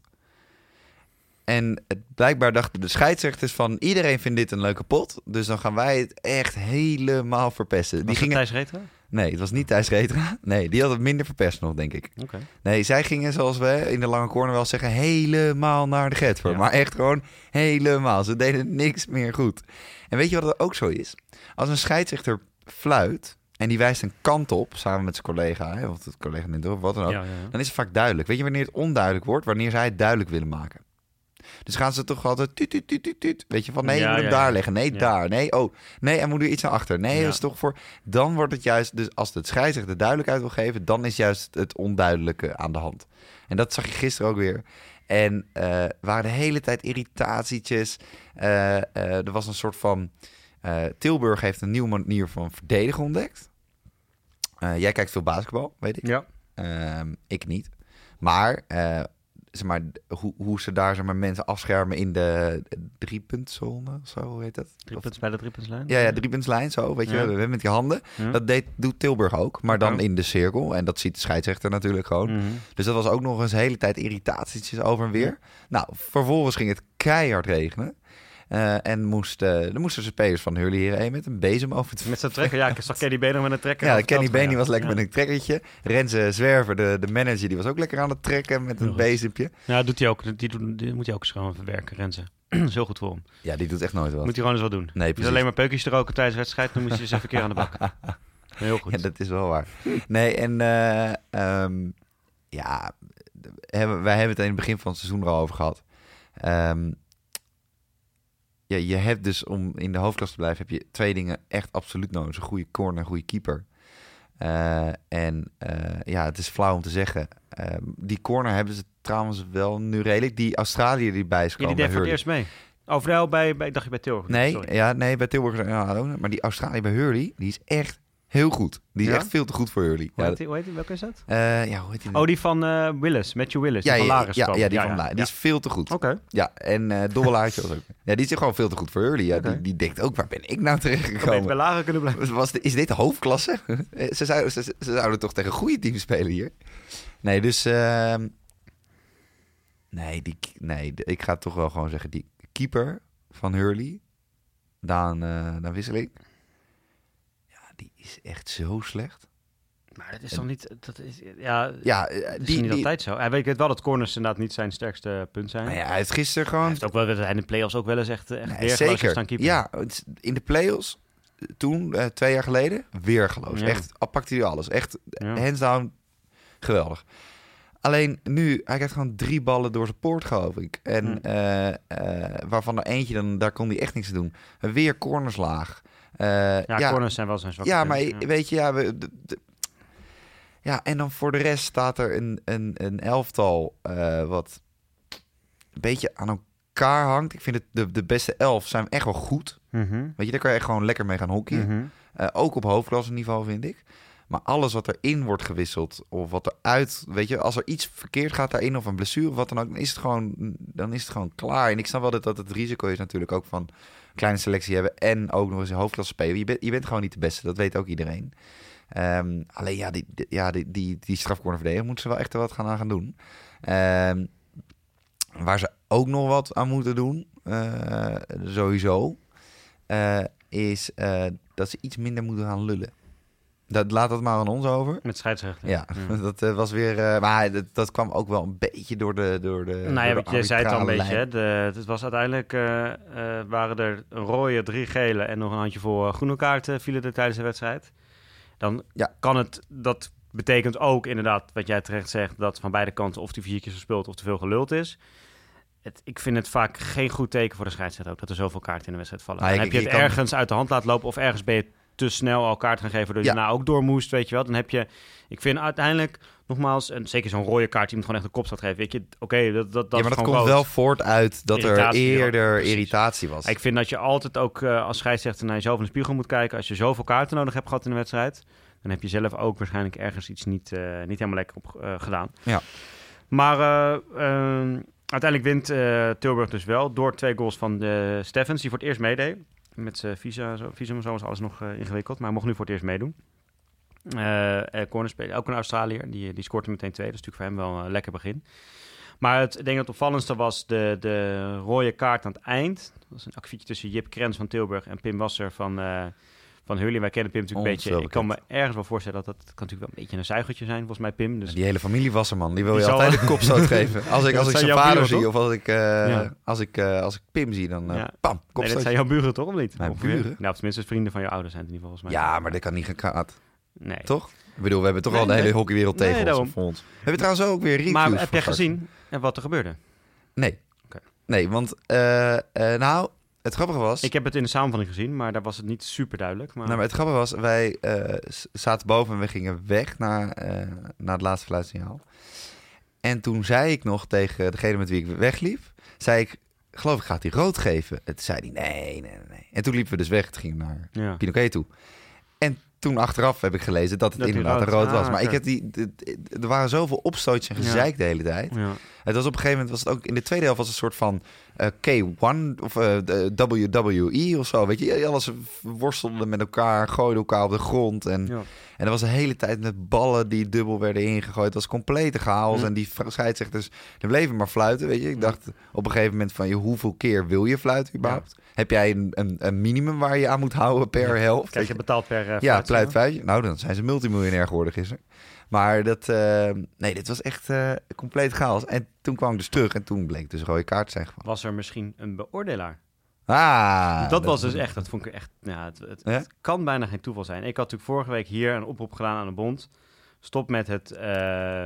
En het, blijkbaar dachten de scheidsrechters van, iedereen vindt dit een leuke pot. Dus dan gaan wij het echt helemaal verpesten. Die Was gingen... Thijs Retra? Nee, het was niet Thijs Retra. Nee, die had het minder verpest nog, denk ik. Oké. Nee, zij gingen, zoals we in de lange corner wel zeggen, helemaal naar de Getver. Ja. Maar echt gewoon helemaal. Ze deden niks meer goed. En weet je wat het ook zo is? Als een scheidsrechter fluit en die wijst een kant op, samen met zijn collega, hè, of het collega neemt of wat dan ook, Ja, ja, ja. dan is het vaak duidelijk. Weet je wanneer het onduidelijk wordt? Wanneer zij het duidelijk willen maken. Dus gaan ze toch altijd tuut, tuut, tuut, tuut, tuut. Weet je, van nee, je moet hem daar leggen. Nee, daar. Nee, oh. Nee, hij moet er iets naar achter. Nee, dat is toch voor... Dan wordt het juist... Dus als het scheidsrechter duidelijkheid wil geven... dan is juist het onduidelijke aan de hand. En dat zag je gisteren ook weer. En eh waren de hele tijd irritatietjes. Eh, eh, er was een soort van... Tilburg heeft een nieuwe manier van verdedigen ontdekt. Jij kijkt veel basketbal, weet ik. Ja. Ehm, ik niet. Maar, zeg maar hoe, hoe ze daar zeg maar, mensen afschermen in de driepuntzone, zo heet dat? Drie Of- punten bij de driepuntslijn? ja, ja, driepuntslijn, zo, weet je wel, met je handen. Ja. Dat deed, doet Tilburg ook, maar dan Ja. in de cirkel. En dat ziet de scheidsrechter natuurlijk gewoon. Mhm. Dus dat was ook nog eens de hele tijd irritatietjes over en weer. Nou, vervolgens ging het keihard regenen. Eh, en moest, eh, er moesten de spelers van Hurley hierheen met een bezem over het Met zijn trekker, ja, ik zag Kenny Benen met een trekker. Ja, Kenny gaan, was lekker ja. met een trekkertje. Renze Zwerver, de, de manager, die was ook lekker aan het trekken met een bezempje. Ja, doet hij ook. Die, doet- die moet hij ook eens gewoon verwerken, Renze. Dat is heel goed voor hem. Ja, die doet echt nooit wat. Moet hij gewoon eens wat doen. Nee, precies. alleen maar peukjes te roken tijdens de wedstrijd, dan moet je eens even een keer aan de bak. Heel goed. Ja, dat is wel waar. Nee, en eh, ehm, ja, hebben, wij hebben het in het begin van het seizoen er al over gehad. Ehm, ja, je hebt dus om in de hoofdklasse te blijven, heb je twee dingen echt absoluut nodig. Een goede corner en een goede keeper. Eh, en eh, ja, het is flauw om te zeggen. Ehm, die corner hebben ze trouwens wel nu redelijk. Die Australiër die bij is Ja, die deed voor het eerst mee. Overal bij, bij, dacht je bij Tilburg? Nee, Sorry. ja, nee, bij Tilburg. Ja, maar die Australiër bij Hurley, die is echt heel goed. Die is Ja? echt veel te goed voor Hurley. Hoe Ja, heet die- hoe heet die? Welke is dat? eh, ja, hoe heet die? Oh, die van eh, Willis, Matthew Willis. ja, die van ja, Laris ja, die van La. Die is veel te goed. Oké. Ja, en eh Dobbelaartje was ook. Ja, die is gewoon veel te goed voor Hurley. Ja, die, die denkt ook, waar ben ik nou terecht gekomen? bij Lager kunnen blijven. Was de- is dit de hoofdklasse? Ze, zouden, ze, ze zouden toch tegen goede teams spelen hier? Nee, dus... ehm, nee, die, nee, ik ga toch wel gewoon zeggen... Die keeper van Hurley, Daan, eh Daan Wisseling... Die is echt zo slecht. Maar dat is toch niet... Dat is, ja, Ja, eh, dat is die, niet die, altijd zo. Hij weet wel dat corners inderdaad niet zijn sterkste punt zijn. nou ja, hij heeft gisteren Hij gewoon heeft ook wel dat hij in de play-offs ook wel eens echt, echt Nee, zeker. staan keeper. Ja, in de play-offs, eh, toen, eh, twee jaar geleden, weergeloos. Ja. Echt, pakte hij alles. Echt, Ja. hands down, geweldig. Alleen nu, hij krijgt gewoon drie ballen door zijn poort, geloof ik. En Hm. eh, eh, waarvan er eentje, dan, daar kon hij echt niks doen. Weer cornerslaag. Eh, Ja, ja, corners zijn wel zijn zwakke ja, maar ja. weet je, ja, we, de- de- ja, en dan voor de rest staat er een, een, een elftal eh, wat een beetje aan elkaar hangt. Ik vind het de, de beste elf zijn echt wel goed. Mhm. Weet je, daar kan je echt gewoon lekker mee gaan hockeyen. Mhm. Eh, ook op hoofdklasse niveau, vind ik. Maar alles wat erin wordt gewisseld, of wat eruit, weet je, als er iets verkeerd gaat daarin, of een blessure of wat dan ook, dan is het gewoon, dan is het gewoon klaar. En ik snap wel dat het risico is natuurlijk ook van kleine selectie hebben en ook nog eens een hoofdklasse spelen. Je, bent je bent gewoon niet de beste, dat weet ook iedereen. Ehm, alleen ja, die, die- ja, die, die, die moeten ze wel echt wat gaan aan gaan doen. Ehm, waar ze ook nog wat aan moeten doen, eh, sowieso, eh, is eh, dat ze iets minder moeten gaan lullen. Dat, laat dat maar aan ons over. Met scheidsrechter. Ja, dat eh, was weer. eh, maar dat, dat kwam ook wel een beetje door de. Door de Nou ja, jij zei het al een beetje. Hè? De, het was uiteindelijk eh, waren er een rode, drie gele en nog een handjevol eh, groene kaarten vielen er tijdens de wedstrijd. Dan Ja. kan het, dat betekent ook inderdaad, wat jij terecht zegt, dat van beide kanten of die vier keer gespeeld of te veel geluld is. Het, ik vind het vaak geen goed teken voor de scheidsrechter ook, dat er zoveel kaarten in de wedstrijd vallen. Nou, dan ik- heb je je het kan- ergens uit de hand laten lopen of ergens ben je te snel al kaart gaan geven, waardoor je Ja. daarna ook door moest, weet je wel. Dan heb je, ik vind uiteindelijk, nogmaals, en zeker zo'n rode kaart, die moet gewoon echt een kop staat geven, weet je. Oké, dat, dat, dat ja, maar dat komt rood. wel voort uit dat er Irritatie, eerder irritatie was. Ik vind dat je altijd ook eh, als scheidsrechter naar jezelf in de spiegel moet kijken. Als je zoveel kaarten nodig hebt gehad in de wedstrijd, dan heb je zelf ook waarschijnlijk ergens iets niet, eh, niet helemaal lekker op eh, gedaan. Ja. Maar eh, ehm, uiteindelijk wint Tilburg dus wel door twee goals van de Steffens, die voor het eerst meedeed. Met zijn visa, visum en zo was alles nog eh, ingewikkeld, maar mocht nu voor het eerst meedoen. Eh eh, ook een Australiër, die, die meteen twee. Dat is natuurlijk voor hem wel een lekker begin. Maar het, ik denk dat het opvallendste was de, de rode kaart aan het eind. Dat was een akkefietje tussen Jip Krens van Tilburg en Pim Wasser van, eh van Hurley. Wij kennen Pim natuurlijk een beetje. Ik kan me ergens wel voorstellen dat dat kan natuurlijk wel een beetje een zuigertje zijn, volgens mij Pim. Dus Die hele familie was er, man. Die wil Die je altijd een kopstoot geven. Als ik, Ja, als ik zijn vader zie, of als ik, eh, Ja. als ik, eh, als ik Pim zie, dan Ja. pam, nee, kopstoot. dat zijn jouw buren toch, of niet? Mijn Ongeveer? buren? Nou, of tenminste vrienden van je ouders zijn het in ieder geval volgens mij. ja, maar dat kan niet gekaat. Nee. Toch? Ik bedoel, we hebben toch Nee, al de hele hockeywereld tegen ons voor ons. We hebben trouwens ook weer reviews Maar heb jij straks. gezien en wat er gebeurde? Nee. Nee, want nou, het grappige was... Ik heb het in de samenvatting gezien, maar daar was het niet super duidelijk. Maar... Nou, maar het grappige was, wij eh, zaten boven en we gingen weg naar, eh, naar het laatste fluitsignaal. En toen zei ik nog tegen degene met wie ik wegliep, zei ik, geloof ik, gaat hij rood geven? En toen zei hij, nee, nee, nee, nee. En toen liepen we dus weg, het ging naar ja. Pinoquet toe. En toen achteraf heb ik gelezen dat het Dat inderdaad rood- rood Ah, was. Maar ik heb die, er waren zoveel opstootjes en Ja. gezeik de hele tijd. Ja. Het was op een gegeven moment, was het ook in de tweede helft was het een soort van K1 of eh, de WWE of zo. Weet je, alles worstelde met elkaar, gooide elkaar op de grond. En, Ja. en er was de hele tijd met ballen die dubbel werden ingegooid. Het was complete chaos. Hm. En die scheidsrechters, die bleven maar fluiten, weet je. Ik dacht op een gegeven moment van, je, hoeveel keer wil je fluiten überhaupt? Heb jij een, een, een minimum waar je aan moet houden per helft? Kijk, je betaalt per uh, Ja, feitje. Nou, dan zijn ze multimiljonair geworden gisteren. Maar dat, eh, nee, dit was echt eh, compleet chaos. En toen kwam ik dus terug en toen bleek dus een rode kaart zijn gevallen. Was er misschien een beoordelaar? Ah, dat, was dus echt, dat vond ik echt, ja, het, het, Ja? het kan bijna geen toeval zijn. Ik had natuurlijk vorige week hier een oproep gedaan aan de bond. Stop met het eh,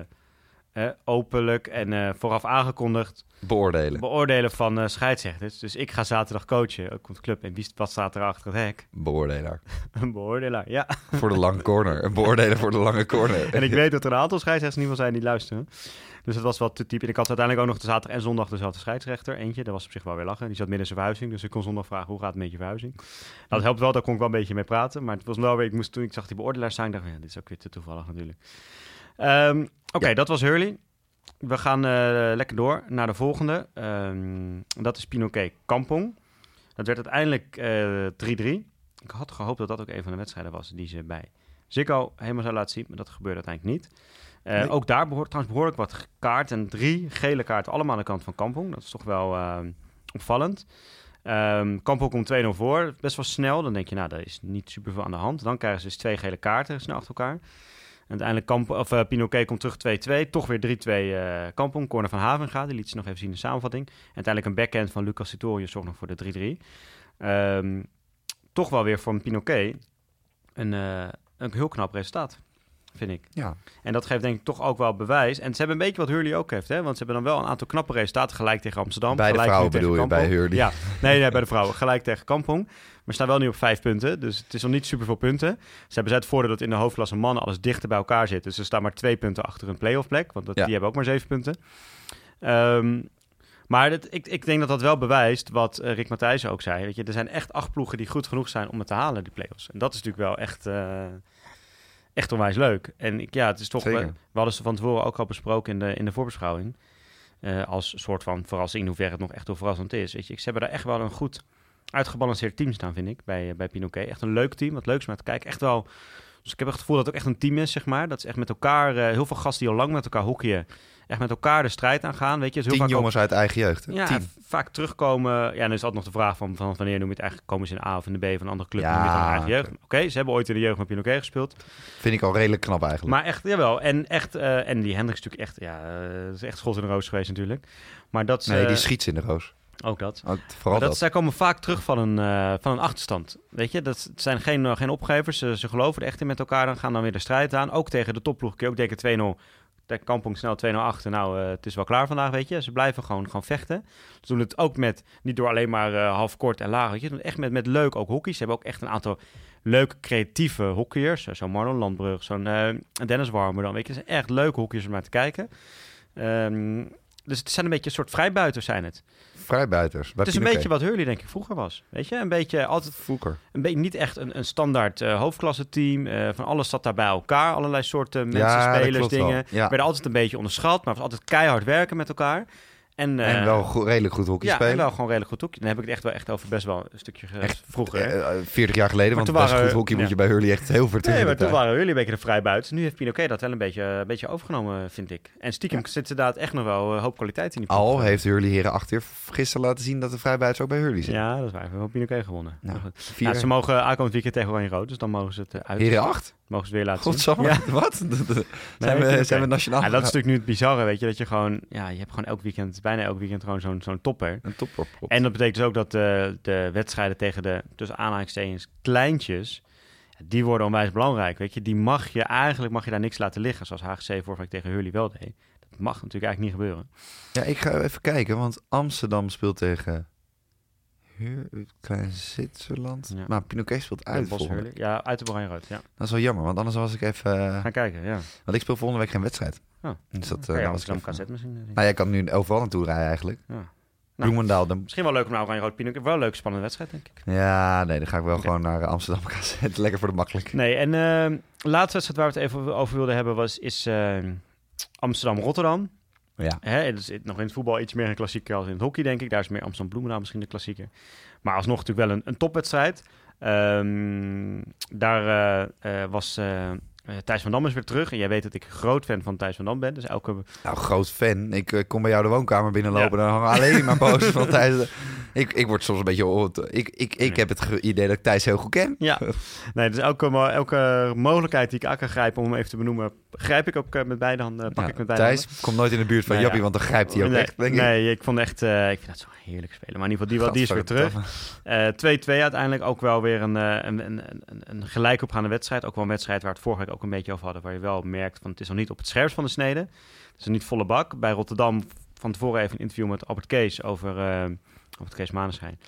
eh, openlijk en eh, vooraf aangekondigd beoordelen. beoordelen van eh scheidsrechters. Dus ik ga zaterdag coachen, ook op de club. En wie wat staat er achter het hek? Beoordelaar. Een beoordelaar, ja. voor de lange corner. Een beoordelen voor de lange corner. En ik weet dat er een aantal scheidsrechters in ieder geval zijn die luisteren. Dus het was wel te type. En ik had uiteindelijk ook nog de zaterdag en zondag dezelfde scheidsrechter. Eentje, dat was op zich wel weer lachen. Die zat midden in zijn verhuizing. Dus ik kon zondag vragen, hoe gaat het met je verhuizing? Nou, dat helpt wel, daar kon ik wel een beetje mee praten. Maar het was wel weer, ik moest toen ik zag die beoordelaar staan, ik dacht, ja, dit is ook weer te toevallig natuurlijk. Ehm, Oké, Ja. dat was Hurley. We gaan eh, lekker door naar de volgende. Ehm, dat is Pinoquet Kampong. Dat werd uiteindelijk eh 3-3. Ik had gehoopt dat dat ook een van de wedstrijden was die ze bij Ziggo helemaal zou laten zien. Maar dat gebeurde uiteindelijk niet. Eh, Nee. Ook daar behoort trouwens behoorlijk wat kaart. En drie gele kaarten, allemaal aan de kant van Kampong. Dat is toch wel eh, opvallend. Ehm Kampong komt 2-0 voor. Best wel snel. Dan denk je, nou, daar is niet super veel aan de hand. Dan krijgen ze dus twee gele kaarten snel achter elkaar. Uiteindelijk Kamp of, eh, Pinoquet komt terug 2-2. Toch weer 3-2 eh Kampong. Corner van Havenga. Die liet ze nog even zien in de samenvatting. En uiteindelijk een backhand van Lucas Sitorius zorgt nog voor de 3-3. Ehm, toch wel weer een Pinoquet een, eh, een heel knap resultaat, vind ik. Ja, En dat geeft denk ik toch ook wel bewijs. En ze hebben een beetje wat Hurley ook heeft, hè? Want ze hebben dan wel een aantal knappe resultaten gelijk tegen Amsterdam. Bij de gelijk vrouwen bedoel je, bij. Hurley? Ja, nee, nee, bij de vrouwen. Gelijk tegen Kampong. Maar staan wel nu op vijf punten, dus het is nog niet super veel punten. Ze hebben het voordeel dat in de hoofdklasse mannen alles dichter bij elkaar zit. Dus ze staan maar twee punten achter een playoff plek, want dat, Ja. die hebben ook maar zeven punten. Ehm, maar dat, ik, ik denk dat dat wel bewijst wat eh, Rick Matthijssen ook zei. Weet je, er zijn echt acht ploegen die goed genoeg zijn om het te halen, die play-offs. En dat is natuurlijk wel echt, eh, echt onwijs leuk. En ik, ja, het is toch... We, we hadden ze van tevoren ook al besproken in de, in de voorbeschouwing. Eh, als soort van verrassing, in hoeverre het nog echt heel verrassend is. Weet je, ze hebben daar echt wel een goed uitgebalanceerd team staan, vind ik, bij, eh, bij Pinoquet. Echt een leuk team, wat leuks om naar te kijken. Echt wel... Dus ik heb echt het gevoel dat het ook echt een team is, zeg maar. Dat is echt met elkaar, eh, heel veel gasten die al lang met elkaar hockeyen, echt met elkaar de strijd aangaan, weet je. Dus heel tien vaak ook- jongens uit eigen jeugd. hè? ja, Tien. vaak terugkomen. Ja, dan is altijd nog de vraag van, van wanneer noem je het eigenlijk, komen ze in de A of in de B van een andere club, Ja, noem je het dan eigen jeugd. Oké, ze hebben ooit in de jeugd met Pinoquet gespeeld. Vind ik al redelijk knap eigenlijk. Maar echt, jawel. En, echt, eh, en die Hendricks is natuurlijk echt, ja, eh, dat is echt schot in de roos geweest natuurlijk. Maar dat, nee, eh, die schiet ze in de roos. ook dat. Oh, vooral dat, dat. zij komen vaak terug van een, eh, van een achterstand. Weet je, dat zijn geen, eh, geen opgevers. Ze, ze geloven er echt in met elkaar. Dan gaan dan weer de strijd aan. Ook tegen de topploeg. Ook denken 2-0. Tegen Kampong snel 2-0 achter. Nou, eh, het is wel klaar vandaag, weet je. Ze blijven gewoon, gewoon vechten. Ze doen het ook met, niet door alleen maar eh, half kort en laag. Weet je. Echt met, met leuk ook hockey. Ze hebben ook echt een aantal leuke, creatieve hockeyers. Zo'n Marlon Landbrug, zo'n eh, Dennis Warmer dan. Weet je, het zijn echt leuke hockeyers om naar te kijken. Ehm, dus het zijn een beetje een soort vrijbuiters zijn het. Vrijbuiters. Het is een beetje wat Hurley denk ik vroeger was. Weet je, een beetje altijd Voeker. een beetje niet echt een, een standaard eh, hoofdklasse team. eh, van alles zat daar bij elkaar. Allerlei soorten mensen, Ja, spelers, dingen. Ja. Werden altijd een beetje onderschat, maar was altijd keihard werken met elkaar. En, eh, en wel go- redelijk goed hockey ja, spelen. en wel gewoon redelijk goed hoekje. Dan heb ik het echt wel echt over best wel een stukje Echt, vroeger. hè. Eh, eh, 40 jaar geleden, Maar want toen best waren- goed hockey moet ja. je bij Hurley echt heel ver terug Nee, maar toen waren jullie een beetje de vrijbuiters. Nu heeft Pinoquet dat wel een beetje, een beetje overgenomen, vind ik. En stiekem zit inderdaad echt nog wel een hoop kwaliteit in die Al ploeg. heeft Hurley heren achter gisteren laten zien dat de vrijbuiters ook bij Hurley zitten. Ja, dat is waar. We hebben Pinoquet gewonnen. Nou. Ja, ze mogen aankomend weekend tegen Oranje Rood, dus dan mogen ze het eh, uit. Heren 8? Mogen ze het weer laten zien. Ja. wat? zijn, we, oké. zijn we nationaal? Ja, dat is natuurlijk nu het bizarre, weet je, dat je gewoon, ja, je hebt gewoon elk weekend, bijna elk weekend gewoon zo'n zo'n topper. een topper. En dat betekent dus ook dat de, de wedstrijden tegen de, tussen aanhalingstekens, kleintjes, die worden onwijs belangrijk, weet je. Die mag je, eigenlijk mag je daar niks laten liggen, zoals HGC vorige week tegen Hurley wel deed. Dat mag natuurlijk eigenlijk niet gebeuren. Ja, ik ga even kijken, want Amsterdam speelt tegen Klein Zwitserland. Ja. Maar Pinoquet speelt uit week. Ja, uit de Oranje Rood, ja. Dat is wel jammer, want anders was ik even... eh, Gaan kijken, ja. want ik speel volgende week geen wedstrijd. Oh. Dus dat, eh, je dan was ik KZ misschien. Nou, jij kan nu overal naartoe rijden eigenlijk. Ja. Nou. Dan... Misschien wel leuk om naar Oranje Rood Pinoquet, wel een leuke spannende wedstrijd, denk ik. Ja, nee, dan ga ik wel gewoon naar eh, Amsterdam KZ. Lekker voor de makkelijk. Nee, en de laatste wedstrijd waar we het even over wilden hebben was, is eh, Amsterdam-Rotterdam. Ja. Hè, het is nog in het voetbal iets meer een klassieker als in het hockey, denk ik. Daar is meer Amsterdam Bloemendaal misschien de klassieker. Maar alsnog natuurlijk wel een, een topwedstrijd. Ehm, daar eh, eh, was eh, Thijs van Dam is weer terug. En jij weet dat ik groot fan van Thijs van Dam ben. Dus elke... Nou, groot fan. Ik eh, kom bij jou de woonkamer binnenlopen en dan hangen alleen maar posters van Thijs. Ik, ik word soms een beetje... Ik, ik, ik heb het idee dat ik Thijs heel goed ken. Ja, nee, dus elke, elke mogelijkheid die ik aan kan grijpen om hem even te benoemen, grijp ik ook eh, met beide handen. Pak Ja, ik met beide Thijs komt nooit in de buurt van Nou. Jappie, want dan grijpt hij ook nee, echt, denk ik. nee, ik vond echt, ik vind dat zo heerlijk spelen. Maar in ieder geval, die, wel- die is weer terug. Gadverdamme. Eh, 2-2 uiteindelijk ook wel weer een, een, een, een, een gelijk opgaande wedstrijd. Ook wel een wedstrijd waar het vorige week ook een beetje over hadden. Waar je wel merkt van het is nog niet op het scherpst van de snede. Het is nog niet volle bak. Bij Rotterdam van tevoren even een interview met Albert Kees over eh Albert Kees Maneschijn.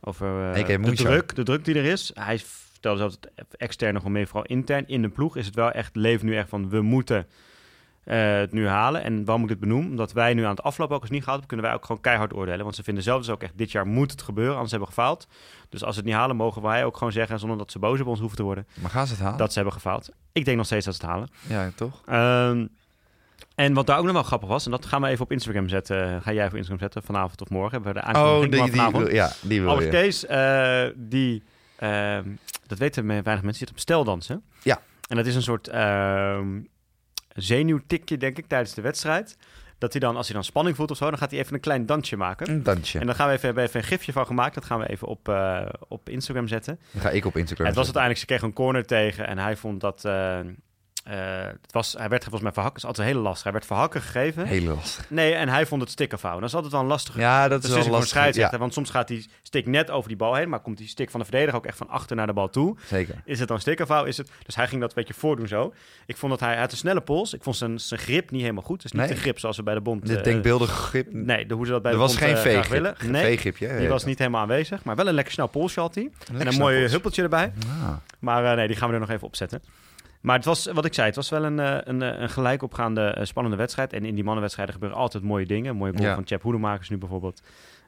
Over eh, de druk, de druk die er is. Hij vertelde zelfs extern nog wel meer, vooral intern. In de ploeg is het wel echt, leven nu echt van we moeten eh, het nu halen. En waarom ik dit benoem? Omdat wij nu aan het aflopen ook eens niet gehad hebben, kunnen wij ook gewoon keihard oordelen. Want ze vinden zelf dus ook echt, dit jaar moet het gebeuren, anders hebben we gefaald. Dus als ze het niet halen, mogen wij ook gewoon zeggen, zonder dat ze boos op ons hoeven te worden, Maar gaan ze het halen? dat ze hebben gefaald. Ik denk nog steeds dat ze het halen. Ja, toch? Ehm, en wat daar ook nog wel grappig was, en dat gaan we even op Instagram zetten. Ga jij voor Instagram zetten vanavond of morgen? Hebben we de Oh, aankondiging die, van die, vanavond. wil- ja, die wil Albert. Kees, eh, die, ehm, dat weten weinig mensen, zit op steldansen. Ja. En dat is een soort ehm, zenuwtikje, denk ik, tijdens de wedstrijd. Dat hij dan, als hij dan spanning voelt of zo, dan gaat hij even een klein dansje maken. Een dansje. En dan gaan we even, hebben we even een gifje van gemaakt. Dat gaan we even op, eh, op Instagram zetten. Dan ga ik op Instagram het was uiteindelijk, ze kreeg een corner tegen en hij vond dat... eh, eh, het was, hij werd volgens mij verhakken. Dat is altijd heel lastig. Hij werd verhakken gegeven. Heel lastig. Nee, en hij vond het stikken fout. Dat is altijd wel een lastige Ja, dat is wel lastig. Ja, Want soms gaat die stick net over die bal heen. Maar komt die stick van de verdediger ook echt van achter naar de bal toe. zeker. Is het dan stick of fout? Is het... Dus hij ging dat een beetje voordoen zo. Ik vond dat hij, hij had een snelle pols. Ik vond zijn, zijn grip niet helemaal goed. Dus niet Nee. de grip zoals we bij de bond... Dit eh, denkbeeldige grip. Nee, de, hoe ze dat bij er de was bond eh, veeggrip. willen. Geen Nee, veeggripje. hè? die was niet helemaal aanwezig. Maar wel een lekker snel polsje had hij. En een mooi huppeltje erbij. Ah. Maar eh, nee, die gaan we er nog even opzetten. Maar het was, wat ik zei, het was wel een, eh, een, eh, een gelijk opgaande eh, spannende wedstrijd. En in die mannenwedstrijden gebeuren altijd mooie dingen. Een mooie goal Ja. van Chap Hoedemakers nu bijvoorbeeld.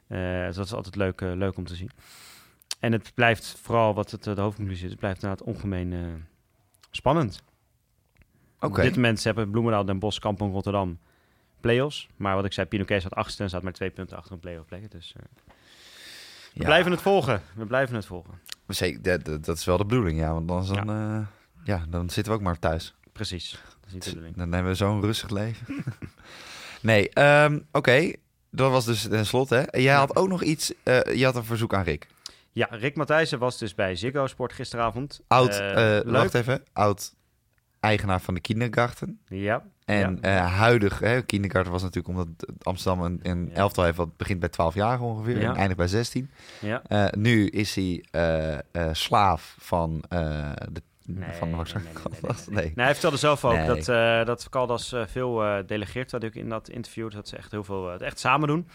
Dus dat is altijd leuk, leuk om te zien. En het blijft vooral, wat het, de hoofdconclusie is, het blijft inderdaad ongemeen eh, spannend. Oké. Op dit moment hebben Bloemendaal, Den Bosch, Kampong, Rotterdam play-offs. Maar wat ik zei, Pinoquet staat achtste en staat maar twee punten achter een play-off plek. Dus we Ja. blijven het volgen. We blijven het volgen. Zeker, dat, is wel de bedoeling, ja. Want dan, ja. Ja, dan zitten we ook maar thuis. Precies. Dat is niet de bedoeling. Dan hebben we zo'n rustig leven. nee, ehm, oké. Dat was dus tenslotte. Jij had ook nog iets. eh, je had een verzoek aan Rick. Ja, Rick Matthijssen was dus bij Ziggo Sport gisteravond. Oud, eh, leuk. wacht even. Oud eigenaar van de kindergarten. Ja. En Ja. huidig, hè, kindergarten was natuurlijk omdat Amsterdam een, een Ja. elftal heeft wat begint bij 12 jaar ongeveer Ja. en eindigt bij 16. ja. Nu is hij slaaf van de Nee, van nee, Max nee, nee, nee, nee, Caldas. nee. Nee. Nee, hij vertelde zelf ook Nee. dat, eh dat Caldas eh, veel eh, delegeert. Dat ik in dat interview dat ze echt heel veel echt samen doen.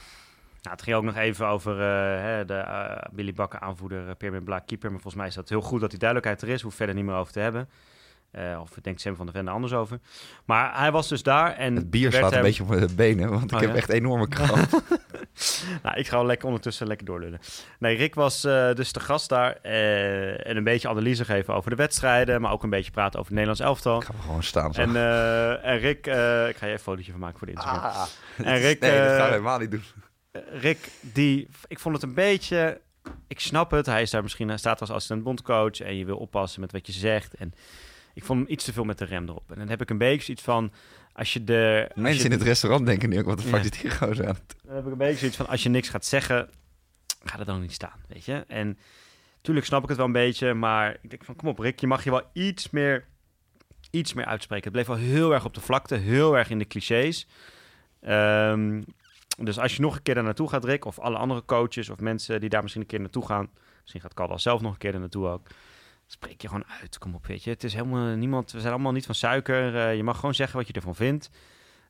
Nou, het ging ook nog even over eh, hè, de Billy Bakker aanvoerder, uh, Pierre Blaak keeper. Maar volgens mij is dat heel goed dat die duidelijkheid er is. Hoeft verder niet meer over te hebben. Eh, of denkt Sam van der Vende anders over. Maar hij was dus daar en Het bier werd slaat een beetje op mijn benen, want ik Oh, heb ja? echt enorme kramp. Nou, ik ga wel lekker ondertussen lekker doorlullen. Nee, Rick was eh, dus de gast daar. eh, en een beetje analyse geven over de wedstrijden. Maar ook een beetje praten over het Nederlands elftal. ik ga gewoon staan zo. En, eh, en Rick, ik ga je even een fotootje van maken voor de Instagram. Ah, En Rick, nee, dat gaan we helemaal niet doen. Rick, die, ik vond het een beetje. Ik snap het. Hij is daar misschien, hij staat als assistent bondcoach en je wil oppassen met wat je zegt. En ik vond hem iets te veel met de rem erop. En dan heb ik een beetje zoiets van, als je de Mensen je, in het restaurant denken nu ook, wat de fuck Ja. hier gozer aan? dan heb ik een beetje zoiets van, als je niks gaat zeggen, ga er dan niet staan, weet je. En tuurlijk snap ik het wel een beetje, maar ik denk van, kom op Rick, je mag je wel iets meer, iets meer uitspreken. Het bleef wel heel erg op de vlakte, heel erg in de clichés. Ehm, dus als je nog een keer daar naartoe gaat, Rick, of alle andere coaches of mensen die daar misschien een keer naartoe gaan, misschien gaat Caldas zelf nog een keer er naartoe ook. Spreek je gewoon uit, kom op, weet je. Het is helemaal niemand, we zijn allemaal niet van suiker. Eh, je mag gewoon zeggen wat je ervan vindt.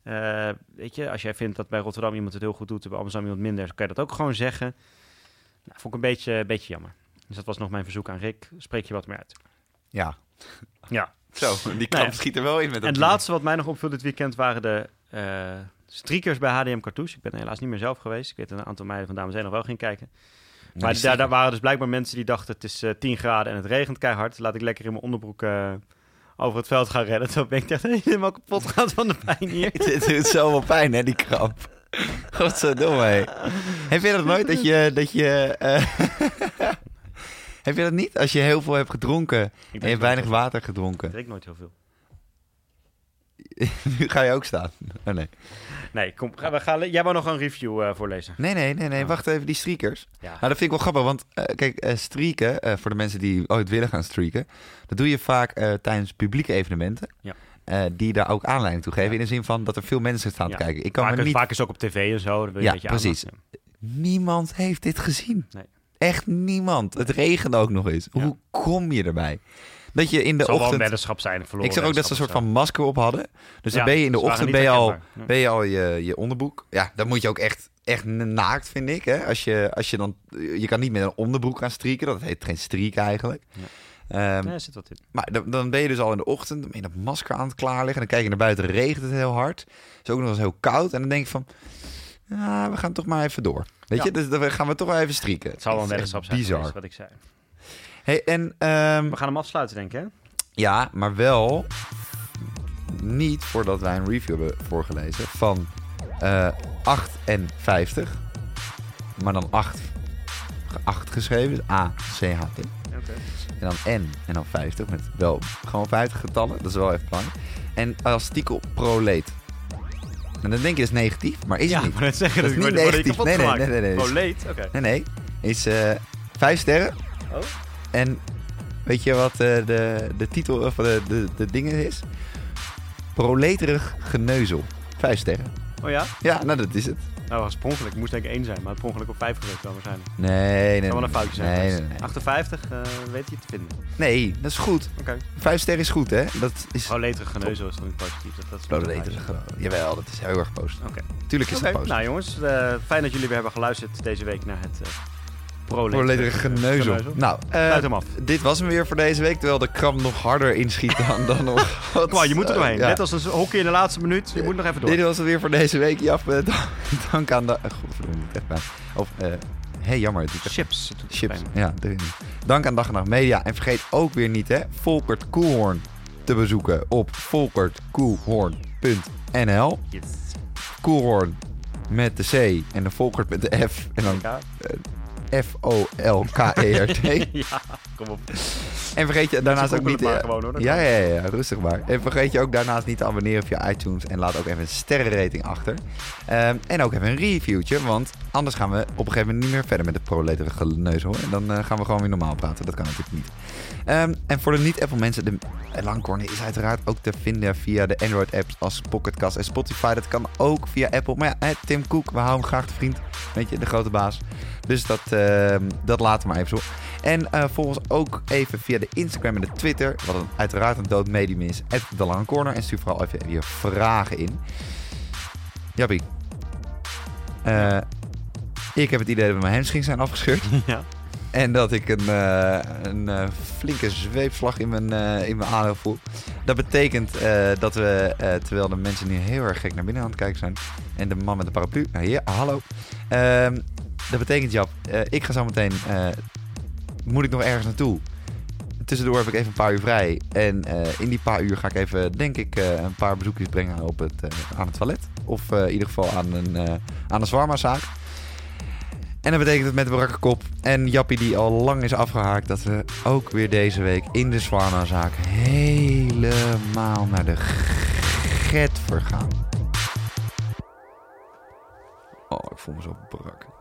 Eh, weet je, als jij vindt dat bij Rotterdam iemand het heel goed doet en bij Amsterdam iemand minder, dan kan je dat ook gewoon zeggen. Nou, vond ik een beetje, een beetje jammer. Dus dat was nog mijn verzoek aan Rick. Spreek je wat meer uit. Ja. Ja. Zo, die Nou kramp ja. schiet er wel in met En het laatste wat mij nog opviel dit weekend waren de eh streakers bij HDM Cartouche. Ik ben er helaas niet meer zelf geweest. Ik weet dat een aantal meiden van Dames en nog wel ging kijken. Nou, maar daar, daar waren dus blijkbaar mensen die dachten het is eh 10 graden en het regent keihard. Laat ik lekker in mijn onderbroek eh, over het veld gaan rennen. Toen ben ik echt helemaal kapot gegaan van de pijn hier. Dit doet zoveel pijn, hè, die kramp. Wat zo dom, hé. Heb je dat nooit, dat je... Dat je eh, heb je dat niet? Als je heel veel hebt gedronken en je hebt weinig water Ik gedronken. drink nooit heel veel. nu ga je ook staan. Oh, nee. Nee, kom, ga, we gaan, jij wou nog een review eh, voorlezen. nee, nee, nee, nee. Wacht even, die streakers. Ja. Nou, dat vind ik wel grappig, want eh, kijk, eh streaken, eh, voor de mensen die ooit willen gaan streaken, dat doe je vaak eh, tijdens publieke evenementen. Ja. eh, die daar ook aanleiding toe geven. Ja. In de zin van dat er veel mensen staan Ja. te kijken. Ik kan vaak, me niet vaak is ook op tv en zo. wil je Ja, precies. ja. Niemand heeft dit gezien. Nee. Echt niemand. Het regende ook nog eens. Ja. Hoe kom je erbij? Dat je in de wel een ochtend... weddenschap zijn. verloren Ik zag ook dat ze een soort van masker op hadden. Dus dan Ja, ben je in de ochtend ben je, al. Ja. ben je al je, je onderbroek. Ja, dan moet je ook echt, echt naakt, vind ik. Hè? Als je, als je, dan, je kan niet met een onderbroek gaan strieken. Dat heet geen striek eigenlijk. Ja. Ehm, er zit wat in. maar dan, dan ben je dus al in de ochtend, dan ben je dat masker aan het klaarleggen. Dan kijk je naar buiten, regent het heel hard. Het is ook nog eens heel koud. En dan denk ik van, ja, we gaan toch maar even door. Weet Ja. je, dus dan gaan we toch wel even strieken. Het zal wel een weddenschap zijn. Bizar. wat ik zei. Hey, en ehm, We gaan hem afsluiten, denk ik, hè? ja, maar wel niet voordat wij een review hebben voorgelezen van eh 58. Maar dan 8, 8 geschreven, dus A-C-H-T. Oké. En dan N en dan 50 met wel gewoon 50 getallen. Dat is wel even belangrijk. En als titel proleet. En dan denk je dat is negatief, maar is Ja, het niet. maar dat zeggen Dat is dat niet word je negatief. Nee, nee, nee, nee, nee. Leed? Oké. Nee, nee. Is eh 5 sterren. Oh. En weet je wat eh, de, de titel of de, de, de dingen is? Proleterig geneuzel. 5 sterren. Oh ja? Ja, nou dat is het. Nou, was per ongeluk. Moest denk ik één zijn, maar het per ongeluk op vijf geweest dan waarschijnlijk. Nee, nee. kan wel een foutje zijn. Nee, nee, nee. 58, eh, weet je te vinden. Nee, dat is goed. Oké. 5 sterren is goed, hè? Dat is Oh, leterig geneuzel is toch niet positief? Dat, dat is proleterig. Jawel, dat is heel erg positief. Oké. Tuurlijk is Oké, het positief. nou jongens, eh, fijn dat jullie weer hebben geluisterd deze week naar het uh, Proleterig geneuzel. Nou, Sluit hem af. dit was hem weer voor deze week. Terwijl de kram nog harder inschiet dan, dan nog. wat, Kom je moet er eh, doorheen. ja. Net als een hockey in de laatste minuut. Je moet nog even door. Dit was het weer voor deze week. Jap, eh, dan- dank aan de... Godverdomme, echt bij. Of, eh hey, jammer. Het echt Chips. het Chips, ja. erin. Dank aan Dag en Nacht Media. En vergeet ook weer niet, hè, Volkert Koelhoorn te bezoeken op volkertkoelhoorn.nl. Yes. Koelhoorn met de C en de Volkert met de F. En dan. F-O-L-K-E-R-T. ja, kom op. en vergeet je daarnaast ook niet... maar eh, gewoon, hoor. Ja, ja, ja, ja, rustig maar. En vergeet je ook daarnaast niet te abonneren via iTunes. En laat ook even een sterrenrating achter. Ehm, en ook even een reviewtje. Want anders gaan we op een gegeven moment niet meer verder met het proleterige geneuzel. En dan eh, gaan we gewoon weer normaal praten. Dat kan natuurlijk niet. Ehm, en voor de niet-Apple mensen, de Langcorner is uiteraard ook te vinden via de Android-apps als Pocketcast en Spotify. Dat kan ook via Apple. Maar ja, Tim Cook, we houden hem graag de vriend. Weet je, de grote baas. Dus dat, ehm, dat laten we maar even zo. En eh volg ons ook even via de Instagram en de Twitter. Wat een, uiteraard een dood medium is. De Lange Corner. En stuur vooral even je vragen in. Jappie. Eh, ik heb het idee dat mijn hamstrings zijn afgescheurd. Ja. En dat ik een, eh, een flinke zweepslag in mijn, eh, in mijn adem voel. Dat betekent dat we, terwijl de mensen nu heel erg gek naar binnen aan het kijken zijn. En de man met de paraplu. Nou, hier, hallo. Dat betekent, Jap, eh, ik ga zo meteen. eh, moet ik nog ergens naartoe? Tussendoor heb ik even een paar uur vrij. En eh, in die paar uur ga ik even, denk ik, een paar bezoekjes brengen op het, aan het toilet. Of in ieder geval aan een, aan een zwarma-zaak. En dat betekent het met de brakke kop en Jappie die al lang is afgehaakt... dat we ook weer deze week in de zwarma-zaak helemaal naar de get vergaan. Oh, ik voel me zo brak.